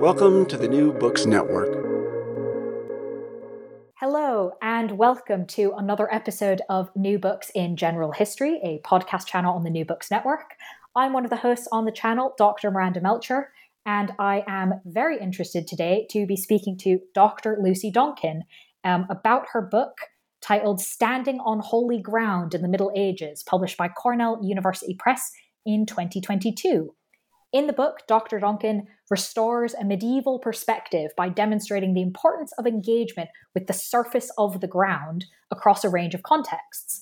Welcome to the New Books Network. Hello, and welcome to another episode of New Books in General History, a podcast channel on the New Books Network. I'm one of the hosts on the channel, Dr. Miranda Melcher, and I am very interested today to be speaking to Dr. Lucy Donkin um, about her book titled Standing on Holy Ground in the Middle Ages, published by Cornell University Press in 2022. In the book, Dr. Donkin restores a medieval perspective by demonstrating the importance of engagement with the surface of the ground across a range of contexts.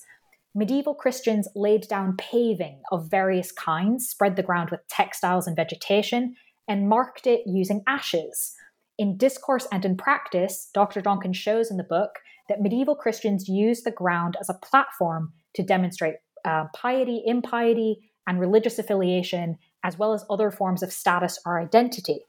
Medieval Christians laid down paving of various kinds, spread the ground with textiles and vegetation, and marked it using ashes. In discourse and in practice, Dr. Donkin shows in the book that medieval Christians used the ground as a platform to demonstrate uh, piety, impiety, and religious affiliation, as well as other forms of status or identity.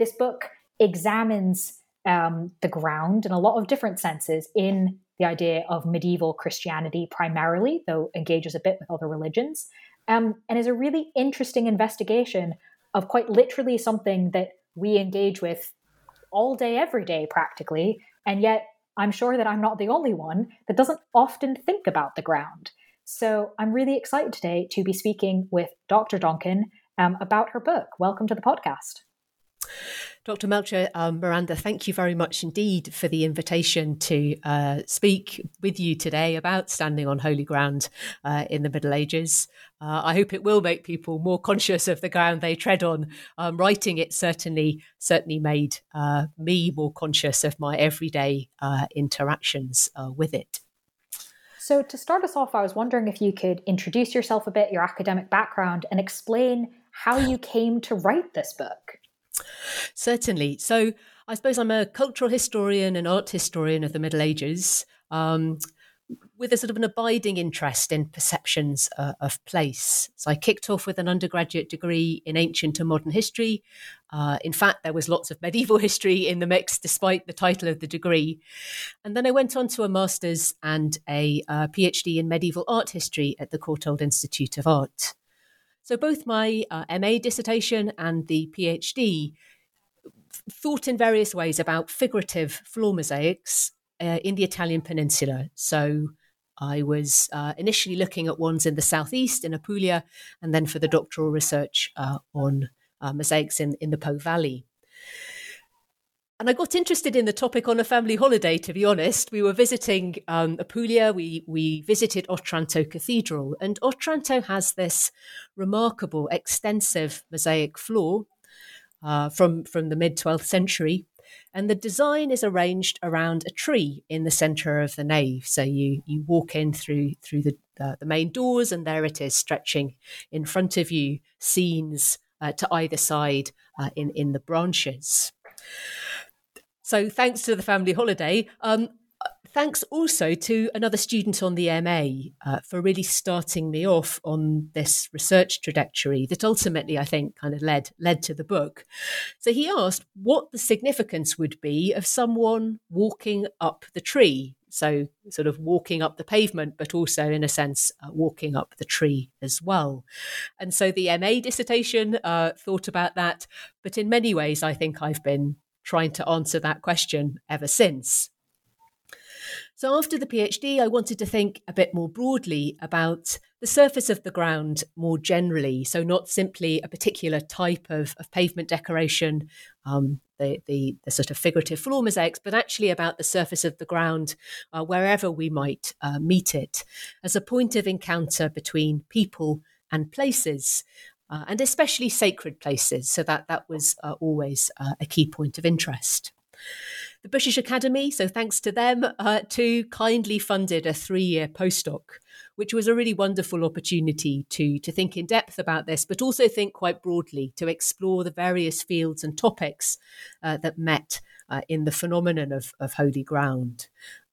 This book examines um, the ground in a lot of different senses in the idea of medieval Christianity primarily, though engages a bit with other religions, um, and is a really interesting investigation of quite literally something that we engage with all day, every day, practically, and yet I'm sure that I'm not the only one that doesn't often think about the ground. So I'm really excited today to be speaking with Dr. Donkin um, about her book. Welcome to the podcast. Dr. Melcher, um, Miranda, thank you very much indeed for the invitation to uh, speak with you today about standing on holy ground uh, in the Middle Ages. Uh, I hope it will make people more conscious of the ground they tread on. Um, writing it certainly certainly made uh, me more conscious of my everyday uh, interactions uh, with it. So, to start us off, I was wondering if you could introduce yourself a bit, your academic background, and explain how you came to write this book. Certainly. So, I suppose I'm a cultural historian and art historian of the Middle Ages. Um, with a sort of an abiding interest in perceptions uh, of place. So I kicked off with an undergraduate degree in ancient and modern history. Uh, in fact, there was lots of medieval history in the mix, despite the title of the degree. And then I went on to a master's and a uh, PhD in medieval art history at the Courtauld Institute of Art. So both my uh, MA dissertation and the PhD thought in various ways about figurative floor mosaics uh, in the Italian peninsula. So I was uh, initially looking at ones in the southeast in Apulia, and then for the doctoral research uh, on uh, mosaics in, in the Po Valley. And I got interested in the topic on a family holiday, to be honest. We were visiting um, Apulia, we, we visited Otranto Cathedral, and Otranto has this remarkable, extensive mosaic floor uh, from, from the mid 12th century and the design is arranged around a tree in the center of the nave. So you you walk in through through the uh, the main doors, and there it is, stretching in front of you, scenes uh, to either side uh, in in the branches. So thanks to the family holiday, um, thanks also to another student on the MA uh, for really starting me off on this research trajectory that ultimately I think kind of led led to the book. So he asked what the significance would be of someone walking up the tree. So, sort of walking up the pavement, but also, in a sense, uh, walking up the tree as well. And so the MA dissertation uh, thought about that. But in many ways, I think I've been trying to answer that question ever since. So, after the PhD, I wanted to think a bit more broadly about the surface of the ground more generally. So, not simply a particular type of, of pavement decoration, um, the, the, the, sort of figurative floor mosaics, but actually about the surface of the ground uh, wherever we might uh, meet it as a point of encounter between people and places. Uh, and especially sacred places. So that that was uh, always uh, a key point of interest. the British Academy, so thanks to them, uh, too, kindly funded a three year postdoc, which was a really wonderful opportunity to, to think in depth about this, but also think quite broadly to explore the various fields and topics uh, that met uh, in the phenomenon of, of holy ground.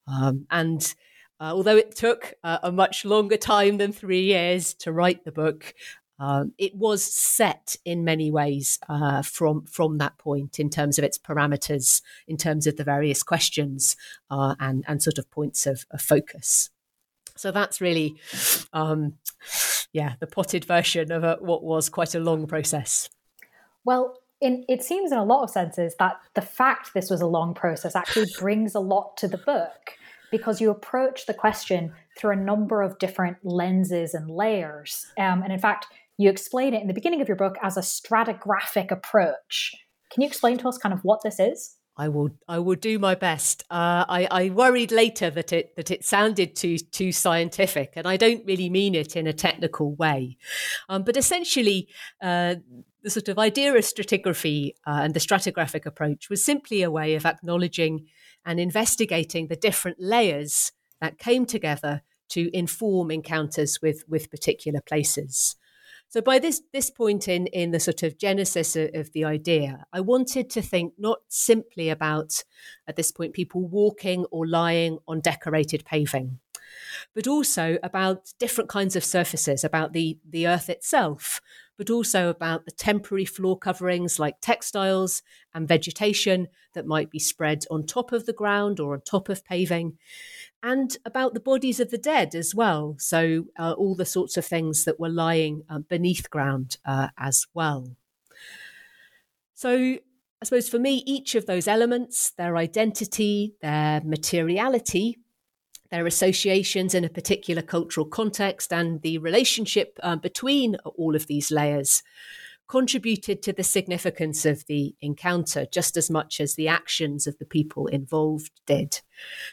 Um, and uh, although it took uh, a much longer time than three years to write the book, um, it was set in many ways uh, from from that point in terms of its parameters, in terms of the various questions uh, and and sort of points of, of focus. So that's really, um, yeah, the potted version of a, what was quite a long process. Well, in, it seems in a lot of senses that the fact this was a long process actually brings a lot to the book because you approach the question through a number of different lenses and layers. Um, and in fact, you explain it in the beginning of your book as a stratigraphic approach. Can you explain to us kind of what this is? I will. I will do my best. Uh, I, I, worried later that it that it sounded too too scientific, and I don't really mean it in a technical way. Um, but essentially, uh, the sort of idea of stratigraphy uh, and the stratigraphic approach was simply a way of acknowledging and investigating the different layers that came together to inform encounters with with particular places. So by this this point in in the sort of genesis of, of, the idea, I wanted to think not simply about at this point people walking or lying on decorated paving, but also about different kinds of surfaces, about the the earth itself, but also about the temporary floor coverings like textiles and vegetation that might be spread on top of the ground or on top of paving, and about the bodies of the dead as well. So, uh, all the sorts of things that were lying uh, beneath ground uh, as well. So, I suppose for me, each of those elements, their identity, their materiality, their associations in a particular cultural context and the relationship uh, between all of these layers contributed to the significance of the encounter just as much as the actions of the people involved did.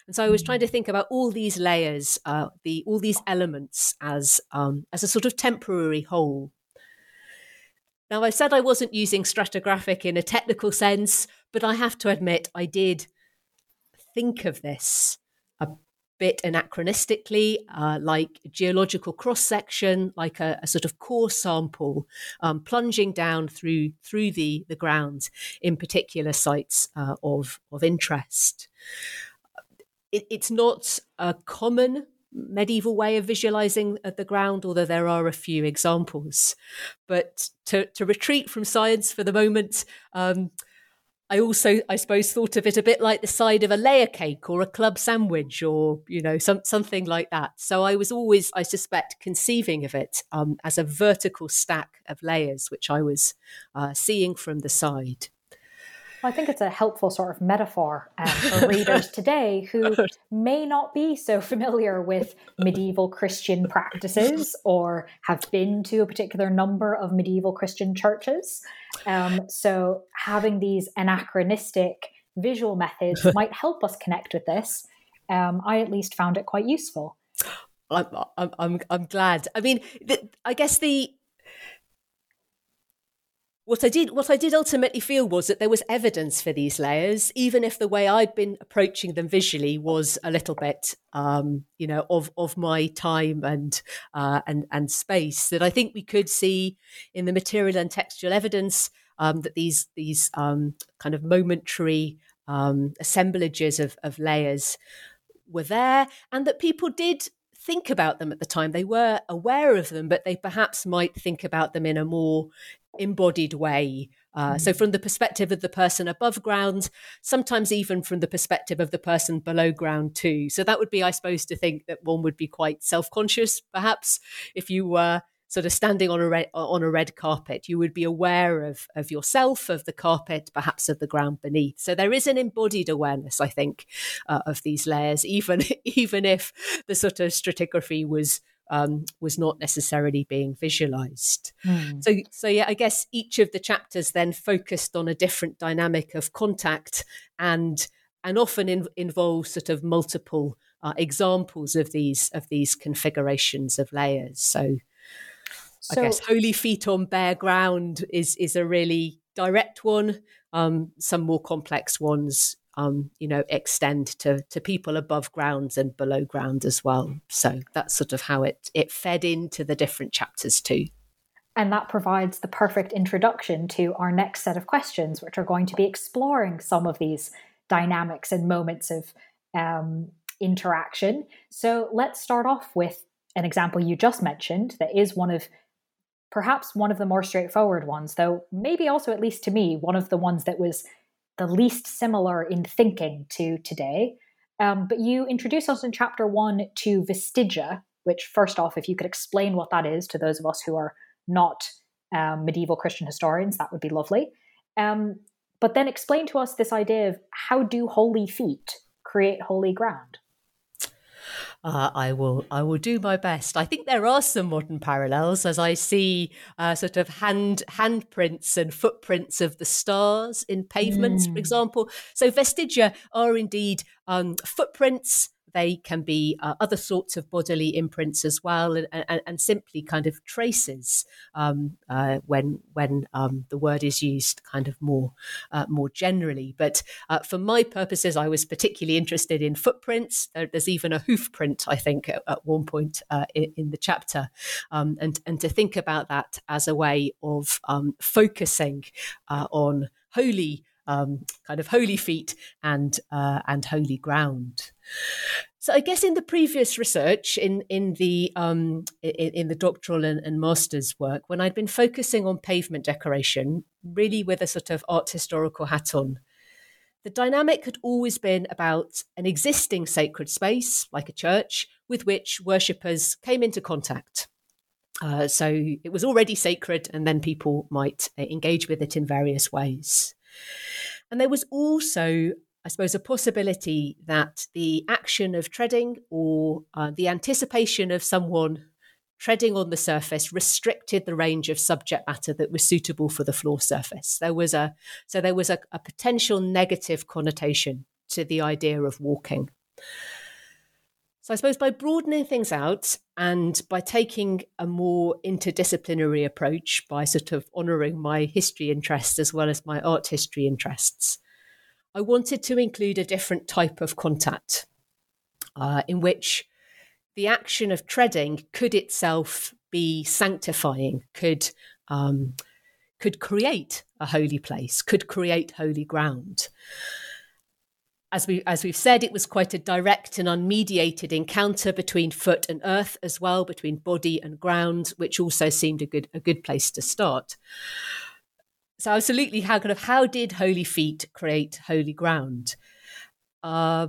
And so I was trying to think about all these layers, uh, the all these elements as um, as a sort of temporary whole. Now I said I wasn't using stratigraphic in a technical sense, but I have to admit I did think of this bit anachronistically, uh, like geological cross section, like a, a, sort of core sample, um, plunging down through through the the ground in particular sites uh, of of interest. It, it's not a common medieval way of visualizing the ground, although there are a few examples. But to, to retreat from science for the moment, um, I also, I suppose, thought of it a bit like the side of a layer cake or a club sandwich or, you know, some, something like that. So I was always, I suspect, conceiving of it um, as a vertical stack of layers, which I was uh, seeing from the side. I think it's a helpful sort of metaphor um, for readers today who may not be so familiar with medieval Christian practices or have been to a particular number of medieval Christian churches. Um, so, having these anachronistic visual methods might help us connect with this. Um, I at least found it quite useful. I'm, I'm, I'm, I'm glad. I mean, the, I guess the what I did what I did ultimately feel was that there was evidence for these layers, even if the way I'd been approaching them visually was a little bit, um, you know, of of my time and uh, and and space. That I think we could see in the material and textual evidence um, that these these um, kind of momentary um, assemblages of, of layers were there, and that people did think about them at the time. They were aware of them, but they perhaps might think about them in a more embodied way. Uh, So, mm. from the perspective of the person above ground, sometimes even from the perspective of the person below ground, too. So, that would be, I suppose, to think that one would be quite self conscious, perhaps, if you were sort of standing on a red, on a red carpet. You would be aware of, of yourself, of the carpet, perhaps of the ground beneath. So, there is an embodied awareness, I think, uh, of these layers, even, even if the sort of stratigraphy was um, was not necessarily being visualized. Mm. So, so yeah, I guess each of the chapters then focused on a different dynamic of contact and and often in, involves sort of multiple uh, examples of these of these configurations of layers. So, so, I guess holy feet on bare ground is is a really direct one. Um, some more complex ones um, you know, extend to to people above ground and below ground as well. So that's sort of how it it fed into the different chapters too. And that provides the perfect introduction to our next set of questions, which are going to be exploring some of these dynamics and moments of um, interaction. So let's start off with an example you just mentioned that is one of perhaps one of the more straightforward ones, though maybe also, at least to me, one of the ones that was the least similar in thinking to today. Um, but you introduce us in chapter one to vestigia, which, first off, if you could explain what that is to those of us who are not um, medieval Christian historians, that would be lovely. Um, but then explain to us this idea of how do holy feet create holy ground? Uh, I will. I will do my best. I think there are some modern parallels, as I see uh, sort of hand handprints and footprints of the stars in pavements, mm. for example. So vestigia are indeed um, footprints they can be uh, other sorts of bodily imprints as well, and, and, and simply kind of traces um, uh, when when um, the word is used kind of more uh, more generally. But uh, for my purposes, I was particularly interested in footprints. there's even a hoof print, I think, at, at one point uh, in, in, the chapter, um, and and to think about that as a way of um, focusing uh, on holy um, kind of holy feet and uh, and holy ground. So I guess in the previous research in in the um, in, in, the doctoral and, and, master's work, when I'd been focusing on pavement decoration, really with a sort of art historical hat on, the dynamic had always been about an existing sacred space, like a church, with which worshippers came into contact. Uh, so it was already sacred, and then people might uh, engage with it in various ways. And there was also, I suppose, a possibility that the action of treading or uh, the anticipation of someone treading on the surface restricted the range of subject matter that was suitable for the floor surface. There was a so there was a, a potential negative connotation to the idea of walking. I suppose by broadening things out and by taking a more interdisciplinary approach, by sort of honouring my history interests as well as my art history interests, I wanted to include a different type of contact uh, in which the action of treading could itself be sanctifying, could um, could create a holy place, could create holy ground as we as we've said, it was quite a direct and unmediated encounter between foot and earth as well, between body and ground, which also seemed a good a good place to start. So absolutely, how kind of how did holy feet create holy ground? Uh,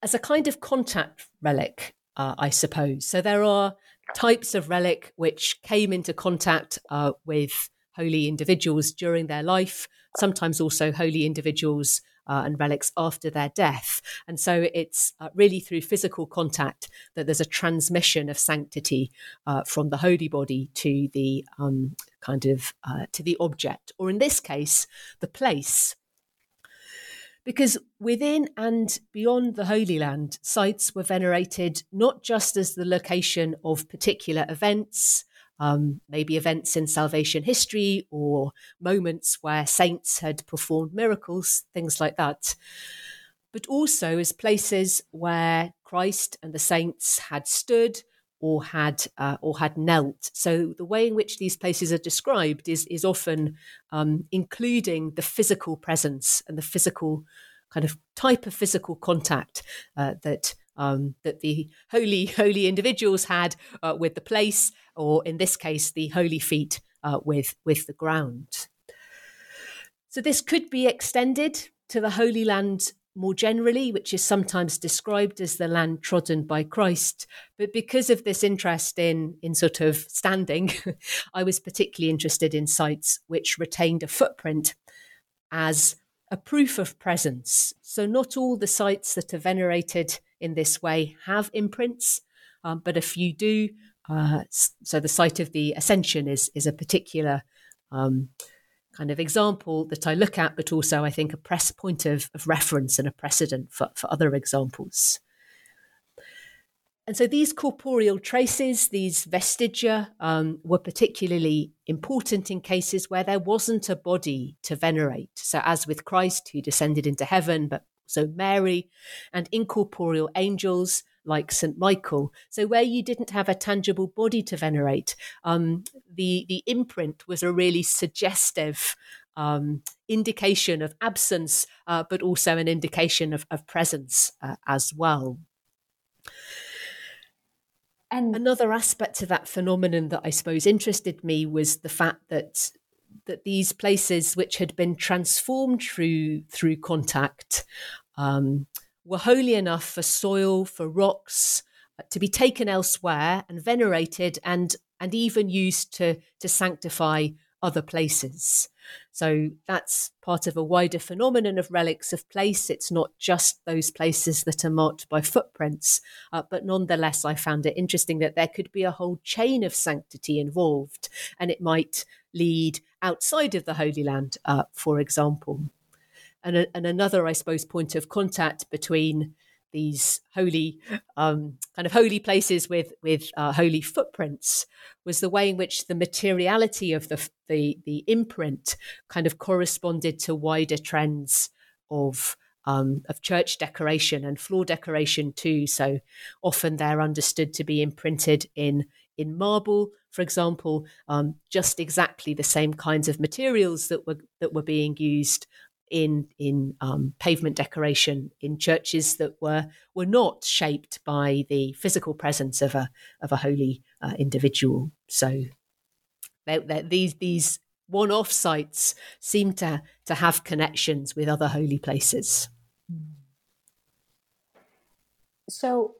as a kind of contact relic, uh, I suppose. So there are types of relic which came into contact uh, with holy individuals during their life, sometimes also holy individuals uh, and relics after their death. And so it's uh, really through physical contact that there's a transmission of sanctity uh, from the holy body to the um, kind of uh, to the object, or in this case, the place. Because within and beyond the Holy Land, sites were venerated not just as the location of particular events, um, maybe events in salvation history or moments where saints had performed miracles, things like that. But also as places where Christ and the saints had stood or had uh, or had knelt. So the way in which these places are described is is often um, including the physical presence and the physical kind of type of physical contact uh, that um, that the holy holy individuals had uh, with the place, or in this case, the holy feet uh, with with the ground. So this could be extended to the Holy Land more generally, which is sometimes described as the land trodden by Christ. But because of this interest in, in sort of standing, I was particularly interested in sites which retained a footprint as a proof of presence. So, not all the sites that are venerated in this way have imprints, um, but a few do. Uh, so, the site of the Ascension is, is a particular um, kind of example that I look at, but also I think a press point of, of reference and a precedent for, for other examples. and so these corporeal traces, these vestigia, um, were particularly important in cases where there wasn't a body to venerate. So, as with Christ, who descended into heaven, but so Mary and incorporeal angels like St. Michael. So, where you didn't have a tangible body to venerate, um, the, the imprint was a really suggestive um, indication of absence, uh, but also an indication of, of presence uh, as well. And another aspect to that phenomenon that I suppose interested me was the fact that that these places which had been transformed through through contact um, were holy enough for soil, for rocks, uh, to be taken elsewhere and venerated and and even used to to sanctify other places. So that's part of a wider phenomenon of relics of place. It's not just those places that are marked by footprints, uh, but nonetheless, I found it interesting that there could be a whole chain of sanctity involved, and it might lead outside of the Holy Land, uh, for example. And, a, and another, I suppose, point of contact between these holy um, kind of holy places with with uh, holy footprints was the way in which the materiality of the, the the imprint kind of corresponded to wider trends of um, of church decoration and floor decoration too. So often they're understood to be imprinted in in marble, for example, um, just exactly the same kinds of materials that were that were being used in in um, pavement decoration in churches that were were not shaped by the physical presence of a of a holy uh, individual. So they're, they're, these these one off sites seem to to have connections with other holy places. So,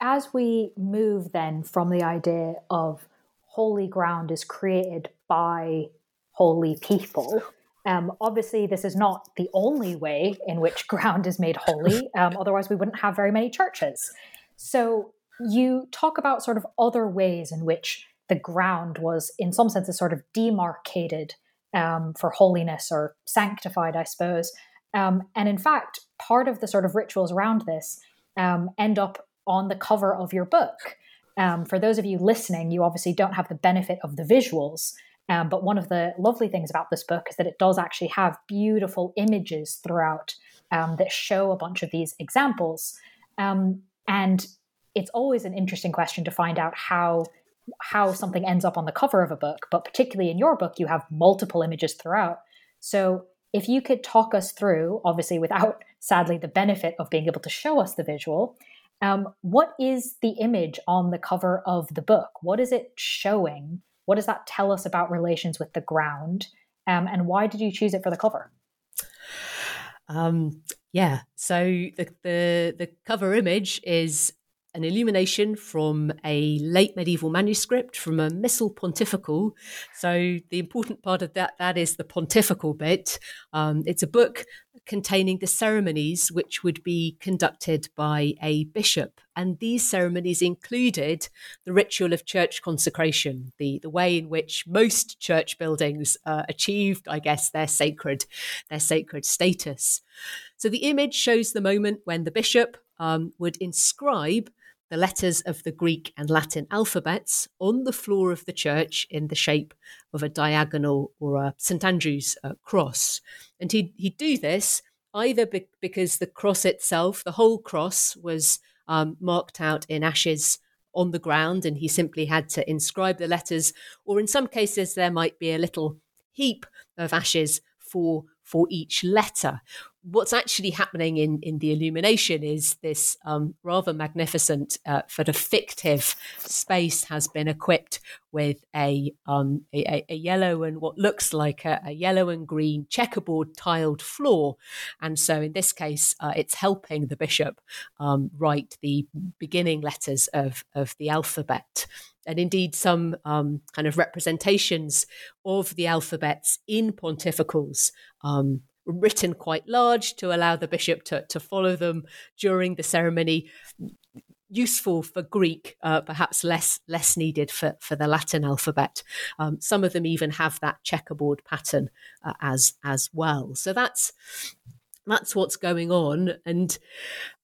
as we move then from the idea of holy ground is created by holy people um, obviously, this is not the only way in which ground is made holy. Um, otherwise, we wouldn't have very many churches. So, you talk about sort of other ways in which the ground was, in some senses, sort of demarcated um, for holiness or sanctified, I suppose. Um, and in fact, part of the sort of rituals around this um, end up on the cover of your book. Um, for those of you listening, you obviously don't have the benefit of the visuals. Um, but one of the lovely things about this book is that it does actually have beautiful images throughout um, that show a bunch of these examples. Um, and it's always an interesting question to find out how how something ends up on the cover of a book. But particularly in your book, you have multiple images throughout. So if you could talk us through, obviously without sadly the benefit of being able to show us the visual, um, what is the image on the cover of the book? What is it showing? What does that tell us about relations with the ground? Um, and why did you choose it for the cover? Um, yeah, so the, the the cover image is an illumination from a late medieval manuscript from a missal pontifical. So the important part of that that is the pontifical bit. Um, it's a book containing the ceremonies which would be conducted by a bishop. And these ceremonies included the ritual of church consecration, the, the way in which most church buildings uh, achieved, I guess, their sacred, their sacred status. So the image shows the moment when the bishop um, would inscribe the letters of the Greek and Latin alphabets on the floor of the church in the shape of a diagonal or a St Andrew's uh, cross. And he'd, he'd do this either be- because the cross itself, the whole cross, was um, marked out in ashes on the ground and he simply had to inscribe the letters, or in some cases, there might be a little heap of ashes for for each letter what's actually happening in, in the illumination is this um, rather magnificent, uh, sort of fictive space has been equipped with a, um, a, a, yellow and what looks like a, a, yellow and green checkerboard tiled floor. And so in this case, uh, it's helping the bishop um, write the beginning letters of, of the alphabet and indeed some um, kind of representations of the alphabets in pontificals um, written quite large to allow the bishop to, to follow them during the ceremony. Useful for Greek, uh, perhaps less less needed for, for the Latin alphabet. Um, some of them even have that checkerboard pattern uh, as as well. So that's that's what's going on, and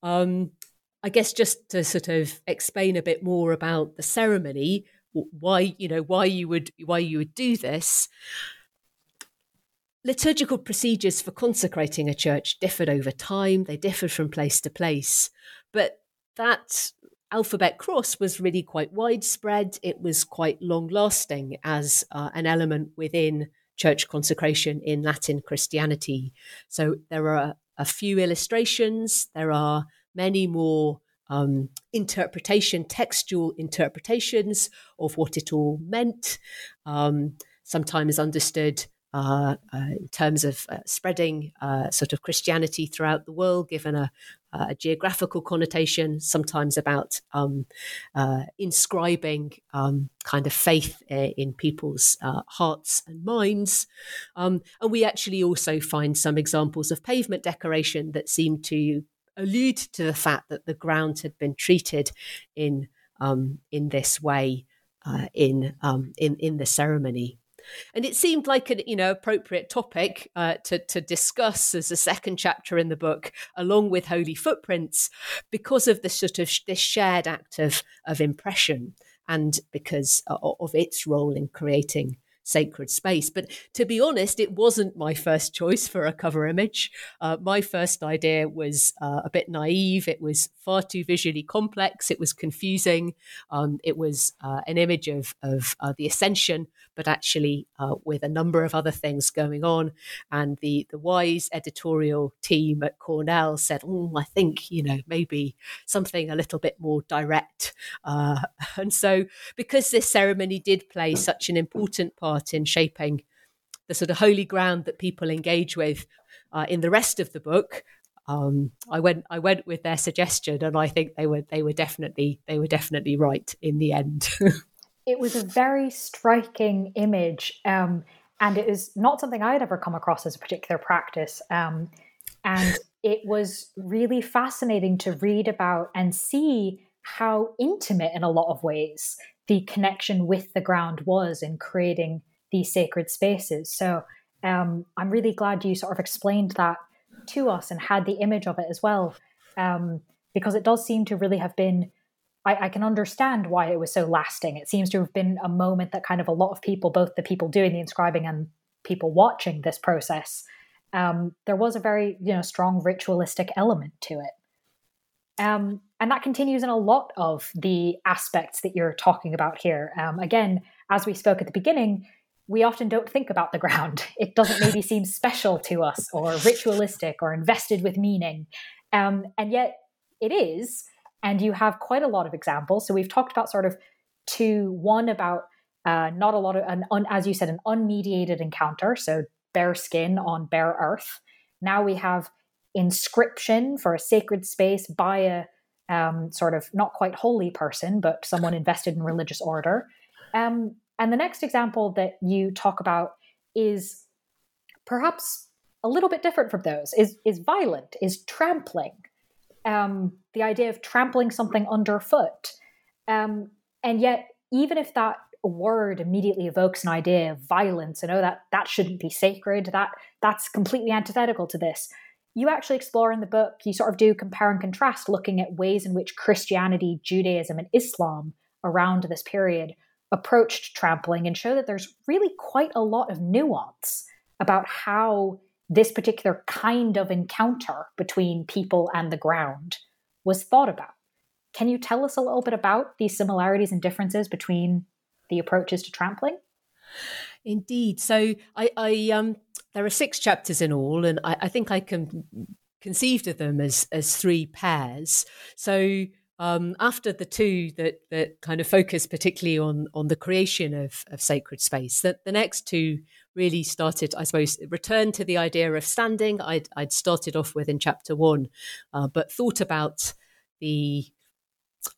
um, I guess just to sort of explain a bit more about the ceremony, why you know why you would why you would do this. Liturgical procedures for consecrating a church differed over time. They differed from place to place, but that alphabet cross was really quite widespread. It was quite long lasting as uh, an element within church consecration in Latin Christianity. So there are a few illustrations, there are many more um, interpretation, textual interpretations of what it all meant, um, sometimes understood uh, uh, in terms of uh, spreading uh, sort of Christianity throughout the world, given a, a geographical connotation, sometimes about um, uh, inscribing um, kind of faith uh, in people's hearts and minds. Um, and we actually also find some examples of pavement decoration that seem to allude to the fact that the ground had been treated in um, in this way in um, in in the ceremony. And it seemed like an you know appropriate topic uh, to to discuss as a second chapter in the book, along with Holy Footprints, because of the sort of this shared act of of impression and because of its role in creating sacred space. But to be honest, it wasn't my first choice for a cover image. Uh, my first idea was uh, a bit naive. It was far too visually complex. It was confusing. Um, it was uh, an image of, of uh, the ascension, but actually uh, with a number of other things going on. And the, the wise editorial team at Cornell said, oh, I think, you know, maybe something a little bit more direct. Uh, and so, because this ceremony did play such an important part part in shaping the sort of holy ground that people engage with uh, in the rest of the book. Um, I went I went with their suggestion, and I think they were they were definitely they were definitely right in the end. it was a very striking image, um, and it is not something I had ever come across as a particular practice. Um, and it was really fascinating to read about and see how intimate, in a lot of ways, the connection with the ground was in creating these sacred spaces. So um, I'm really glad you sort of explained that to us and had the image of it as well, um, because it does seem to really have been. I, I, can understand why it was so lasting. It seems to have been a moment that kind of a lot of people, both the people doing the inscribing and people watching this process, um, there was a very you know strong ritualistic element to it. Um, and that continues in a lot of the aspects that you're talking about here. Um, again, as we spoke at the beginning, we often don't think about the ground. It doesn't maybe seem special to us or ritualistic or invested with meaning. Um, and yet it is. And you have quite a lot of examples. So we've talked about sort of two one about uh, not a lot of, an un, as you said, an unmediated encounter. So bare skin on bare earth. Now we have inscription for a sacred space by a um, sort of not quite holy person, but someone invested in religious order. Um, and the next example that you talk about is perhaps a little bit different from those. is is violent, is trampling. Um, the idea of trampling something underfoot, um, and yet even if that word immediately evokes an idea of violence and oh that that shouldn't be sacred, that that's completely antithetical to this you actually explore in the book, you sort of do compare and contrast, looking at ways in which Christianity, Judaism, and Islam around this period approached trampling and show that there's really quite a lot of nuance about how this particular kind of encounter between people and the ground was thought about. Can you tell us a little bit about these similarities and differences between the approaches to trampling? Indeed. So I, I um, there are six chapters in all, and I, I think I can conceived of them as as three pairs. So um, after the two that that kind of focus particularly on on the creation of of sacred space, that the next two really started, I suppose, return to the idea of standing. I'd I'd started off with in chapter one, uh, but thought about the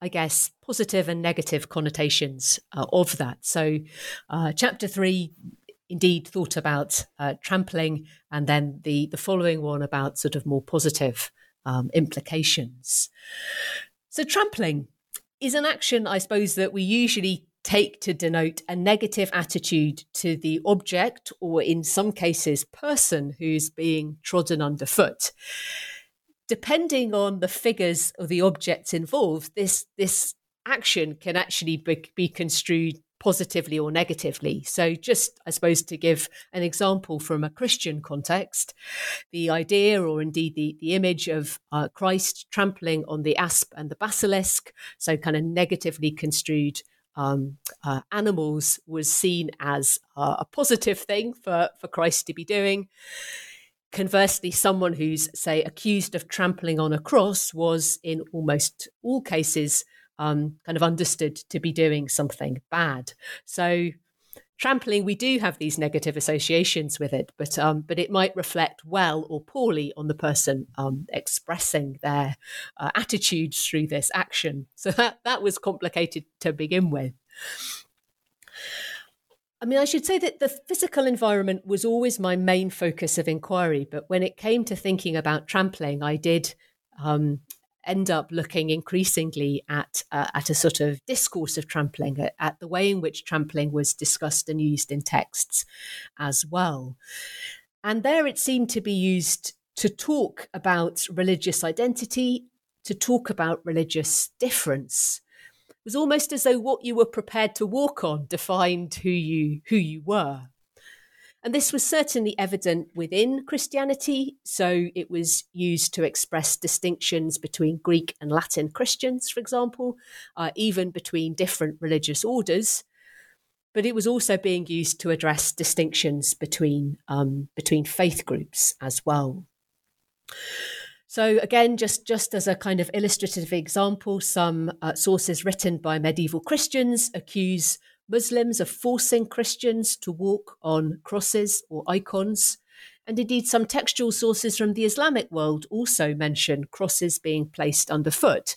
I guess, positive and negative connotations uh, of that. So, uh, chapter three indeed thought about uh, trampling, and then the the following one about sort of more positive um, implications. So, trampling is an action, I suppose, that we usually take to denote a negative attitude to the object, or in some cases, person who's being trodden underfoot. Depending on the figures or the objects involved, this this action can actually be, be construed positively or negatively. So, just I suppose to give an example from a Christian context, the idea or indeed the, the image of uh, Christ trampling on the asp and the basilisk, so kind of negatively construed um, uh, animals, was seen as uh, a positive thing for, for Christ to be doing. Conversely, someone who's, say, accused of trampling on a cross was, in almost all cases, um, kind of understood to be doing something bad. So, trampling, we do have these negative associations with it, but um, but it might reflect well or poorly on the person um, expressing their uh, attitudes through this action. So that that was complicated to begin with. I mean, I should say that the physical environment was always my main focus of inquiry, but when it came to thinking about trampling, I did um, end up looking increasingly at uh, at a sort of discourse of trampling, at, at, the way in which trampling was discussed and used in texts as well. And there it seemed to be used to talk about religious identity, to talk about religious difference. Was almost as though what you were prepared to walk on defined who you who you were. And this was certainly evident within Christianity. So it was used to express distinctions between Greek and Latin Christians, for example, uh, even between different religious orders. But it was also being used to address distinctions between, um, between faith groups as well. So again, just, just as a kind of illustrative example, some uh, sources written by medieval Christians accuse Muslims of forcing Christians to walk on crosses or icons. And indeed, some textual sources from the Islamic world also mention crosses being placed underfoot.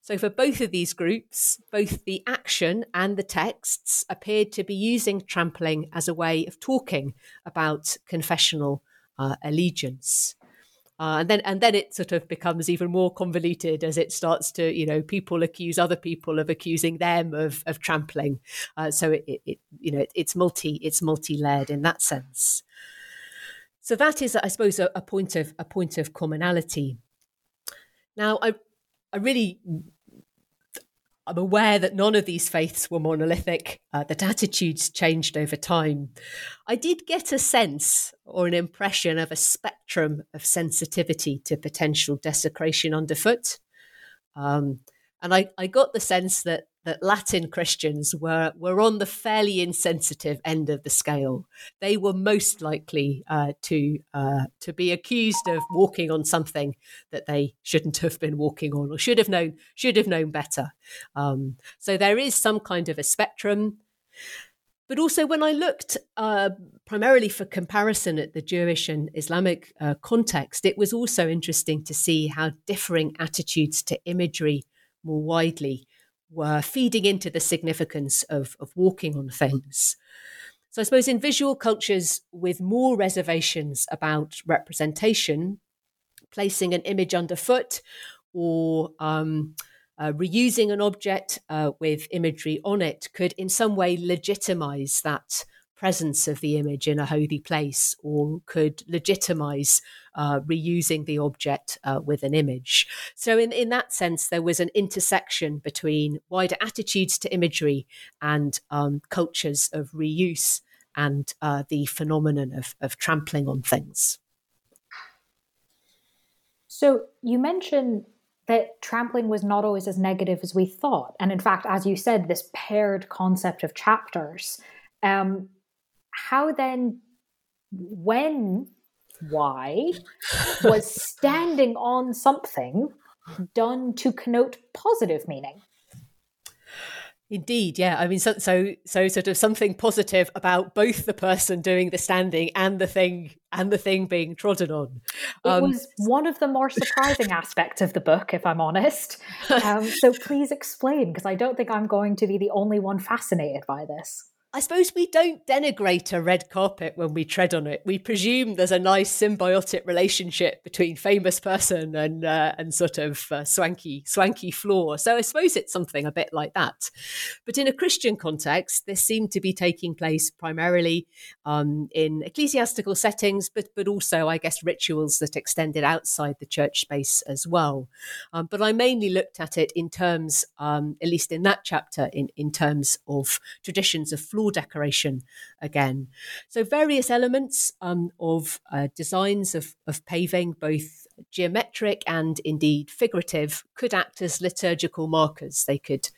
So, for both of these groups, both the action and the texts appeared to be using trampling as a way of talking about confessional uh, allegiance. Uh, and then and then it sort of becomes even more convoluted as it starts to you know people accuse other people of accusing them of of trampling. Uh, so it, it, it, you know it, it's multi it's multi-layered in that sense. So that is i suppose a, a point of a point of commonality. Now i i really I'm aware that none of these faiths were monolithic, uh, that attitudes changed over time. I did get a sense or an impression of a spectrum of sensitivity to potential desecration underfoot. Um, and I, I got the sense that that Latin Christians were were on the fairly insensitive end of the scale. They were most likely uh, to uh, to be accused of walking on something that they shouldn't have been walking on, or should have known should have known better. Um, so there is some kind of a spectrum. But also, when I looked uh, primarily for comparison at the Jewish and Islamic uh, context, it was also interesting to see how differing attitudes to imagery more widely were feeding into the significance of, of walking on things. So I suppose in visual cultures with more reservations about representation, placing an image underfoot or um, uh, reusing an object uh, with imagery on it could in some way legitimize that presence of the image in a holy place or could legitimize uh, reusing the object uh, with an image. So, in, in that sense, there was an intersection between wider attitudes to imagery and um, cultures of reuse and uh, the phenomenon of, of trampling on things. So, you mentioned that trampling was not always as negative as we thought. And in fact, as you said, this paired concept of chapters. Um, how then, when, why was standing on something done to connote positive meaning? Indeed, yeah. I mean, so, so so sort of something positive about both the person doing the standing and the thing and the thing being trodden on. Um, it was one of the more surprising aspects of the book, if I'm honest. Um, so please explain, because I don't think I'm going to be the only one fascinated by this. I suppose we don't denigrate a red carpet when we tread on it. We presume there's a nice symbiotic relationship between famous person and uh, and sort of uh, swanky swanky floor. So I suppose it's something a bit like that. But in a Christian context, this seemed to be taking place primarily um, in ecclesiastical settings, but but also I guess rituals that extended outside the church space as well. Um, but I mainly looked at it in terms, um, at least in that chapter, in in terms of traditions of floor floor decoration again. So various elements um, of uh, designs of, of paving, both geometric and indeed figurative, could act as liturgical markers. They could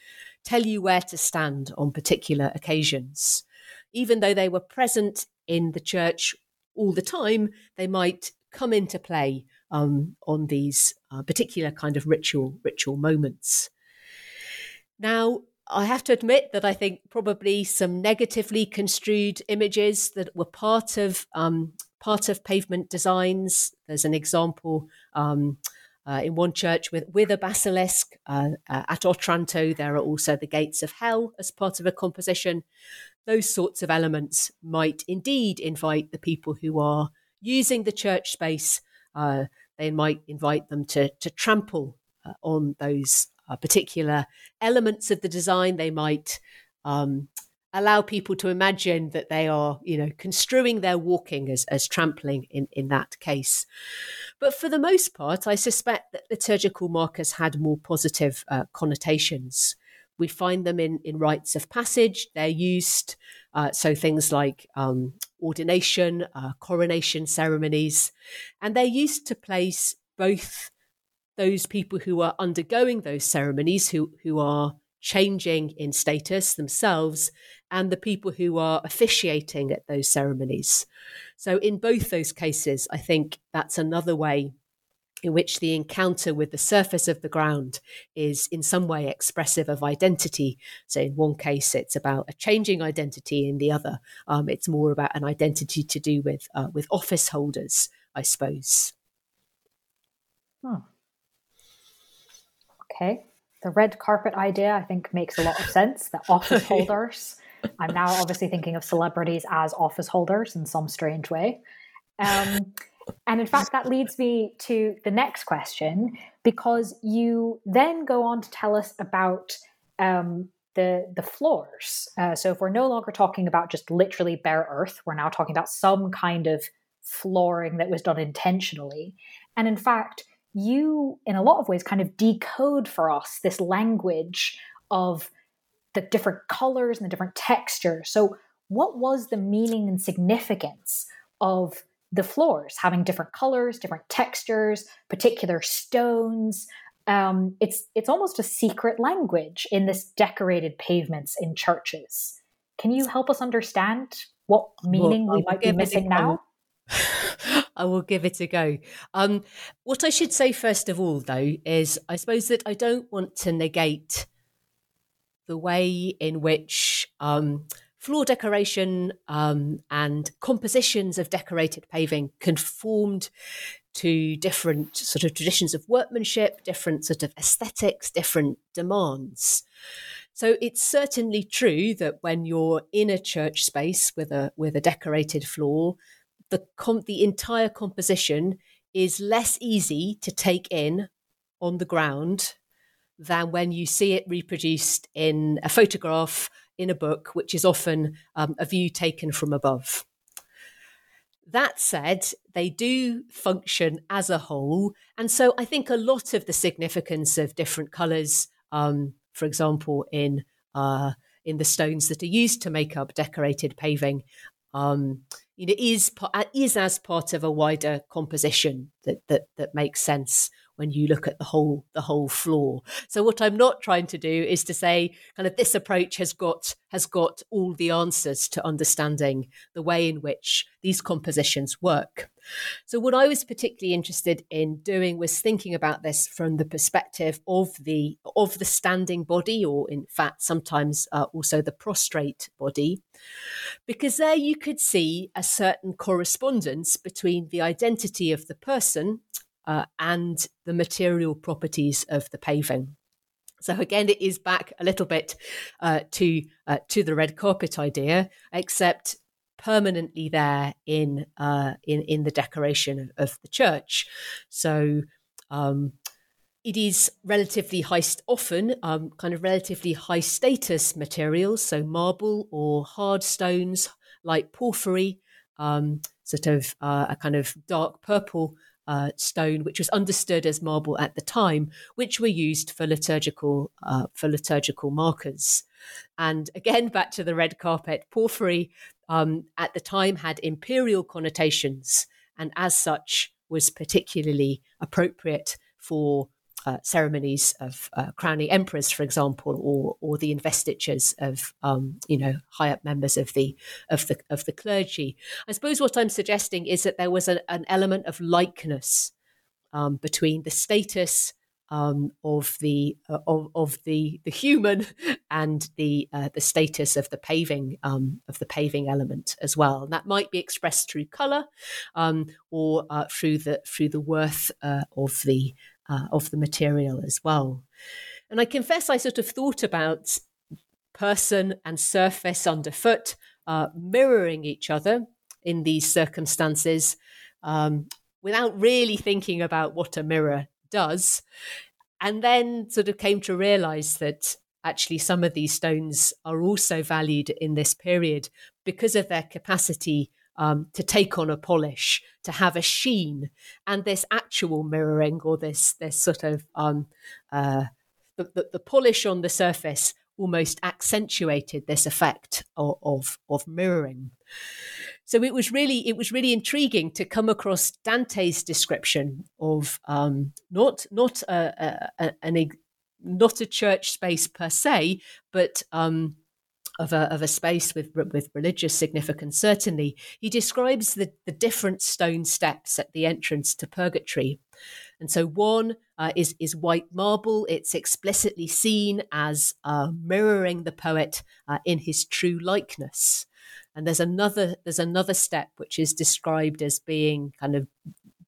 tell you where to stand on particular occasions. Even though they were present in the church all the time, they might come into play um, on these uh, particular kind of ritual ritual moments. Now, I have to admit that I think probably some negatively construed images that were part of um, part of pavement designs. There's an example um, uh, in one church with with a basilisk uh, uh, at Otranto. There are also the gates of hell as part of a composition. Those sorts of elements might indeed invite the people who are using the church space. Uh, they might invite them to to trample uh, on those uh, particular elements of the design. They might um, allow people to imagine that they are, you know, construing their walking as, as trampling in, in that case. But for the most part, I suspect that liturgical markers had more positive uh, connotations. We find them in, in rites of passage. They're used, uh, so things like um, ordination, uh, coronation ceremonies, and they're used to place both those people who are undergoing those ceremonies, who, who are changing in status themselves, and the people who are officiating at those ceremonies. So, in both those cases, I think that's another way in which the encounter with the surface of the ground is in some way expressive of identity. So, in one case, it's about a changing identity, in the other, um, it's more about an identity to do with uh, with office holders, I suppose. Oh, Okay. The red carpet idea, I think, makes a lot of sense. The office holders. I'm now obviously thinking of celebrities as office holders in some strange way. Um, and in fact, that leads me to the next question because you then go on to tell us about um, the the floors. Uh, so if we're no longer talking about just literally bare earth, we're now talking about some kind of flooring that was done intentionally. And in fact, you, in a lot of ways, kind of decode for us this language of the different colors and the different textures. So, what was the meaning and significance of the floors having different colors, different textures, particular stones? Um, it's it's almost a secret language in this decorated pavements in churches. Can you help us understand what meaning well, we might be missing now? I will give it a go. Um, what I should say first of all, though, is I suppose that I don't want to negate the way in which um, floor decoration um, and compositions of decorated paving conformed to different sort of traditions of workmanship, different sort of aesthetics, different demands. So it's certainly true that when you're in a church space with a with a decorated floor, the the entire composition is less easy to take in on the ground than when you see it reproduced in a photograph in a book, which is often um, a view taken from above. That said, they do function as a whole. And so I think a lot of the significance of different colours, um, for example, in uh, in the stones that are used to make up decorated paving, um, you know, is uh, is as part of a wider composition that that that makes sense when you look at the whole the whole floor. So what I'm not trying to do is to say kind of this approach has got has got all the answers to understanding the way in which these compositions work. So what I was particularly interested in doing was thinking about this from the perspective of the of the standing body, or in fact sometimes uh, also the prostrate body, because there you could see a certain correspondence between the identity of the person uh, and the material properties of the paving. So again, it is back a little bit uh, to uh, to the red carpet idea, except permanently there in uh, in in the decoration of the church. So um, it is relatively high, often um, kind of relatively high status materials, so marble or hard stones like porphyry, um, sort of uh, a kind of dark purple uh, stone, which was understood as marble at the time, which were used for liturgical uh, for liturgical markers. And again, back to the red carpet, porphyry um, at the time had imperial connotations, and as such was particularly appropriate for uh, ceremonies of uh, crowning emperors, for example, or or the investitures of um, you know high up members of the of the of the clergy. I suppose what I'm suggesting is that there was a, an element of likeness um, between the status um, of the uh, of, of the the human and the uh, the status of the paving um, of the paving element as well. And that might be expressed through color um, or uh, through the through the worth uh, of the uh, of the material as well. And I confess, I sort of thought about person and surface underfoot uh, mirroring each other in these circumstances um, without really thinking about what a mirror does. And then sort of came to realize that actually some of these stones are also valued in this period because of their capacity um, to take on a polish, to have a sheen, and this actual mirroring or this this sort of um, uh, the, the, the, polish on the surface almost accentuated this effect of, of, of mirroring. So it was really it was really intriguing to come across Dante's description of um, not not a, a, an not a church space per se, but um, of a, of a space with with religious significance. Certainly, he describes the, the different stone steps at the entrance to purgatory, and so one uh, is is white marble. It's explicitly seen as uh, mirroring the poet uh, in his true likeness. And there's another there's another step which is described as being kind of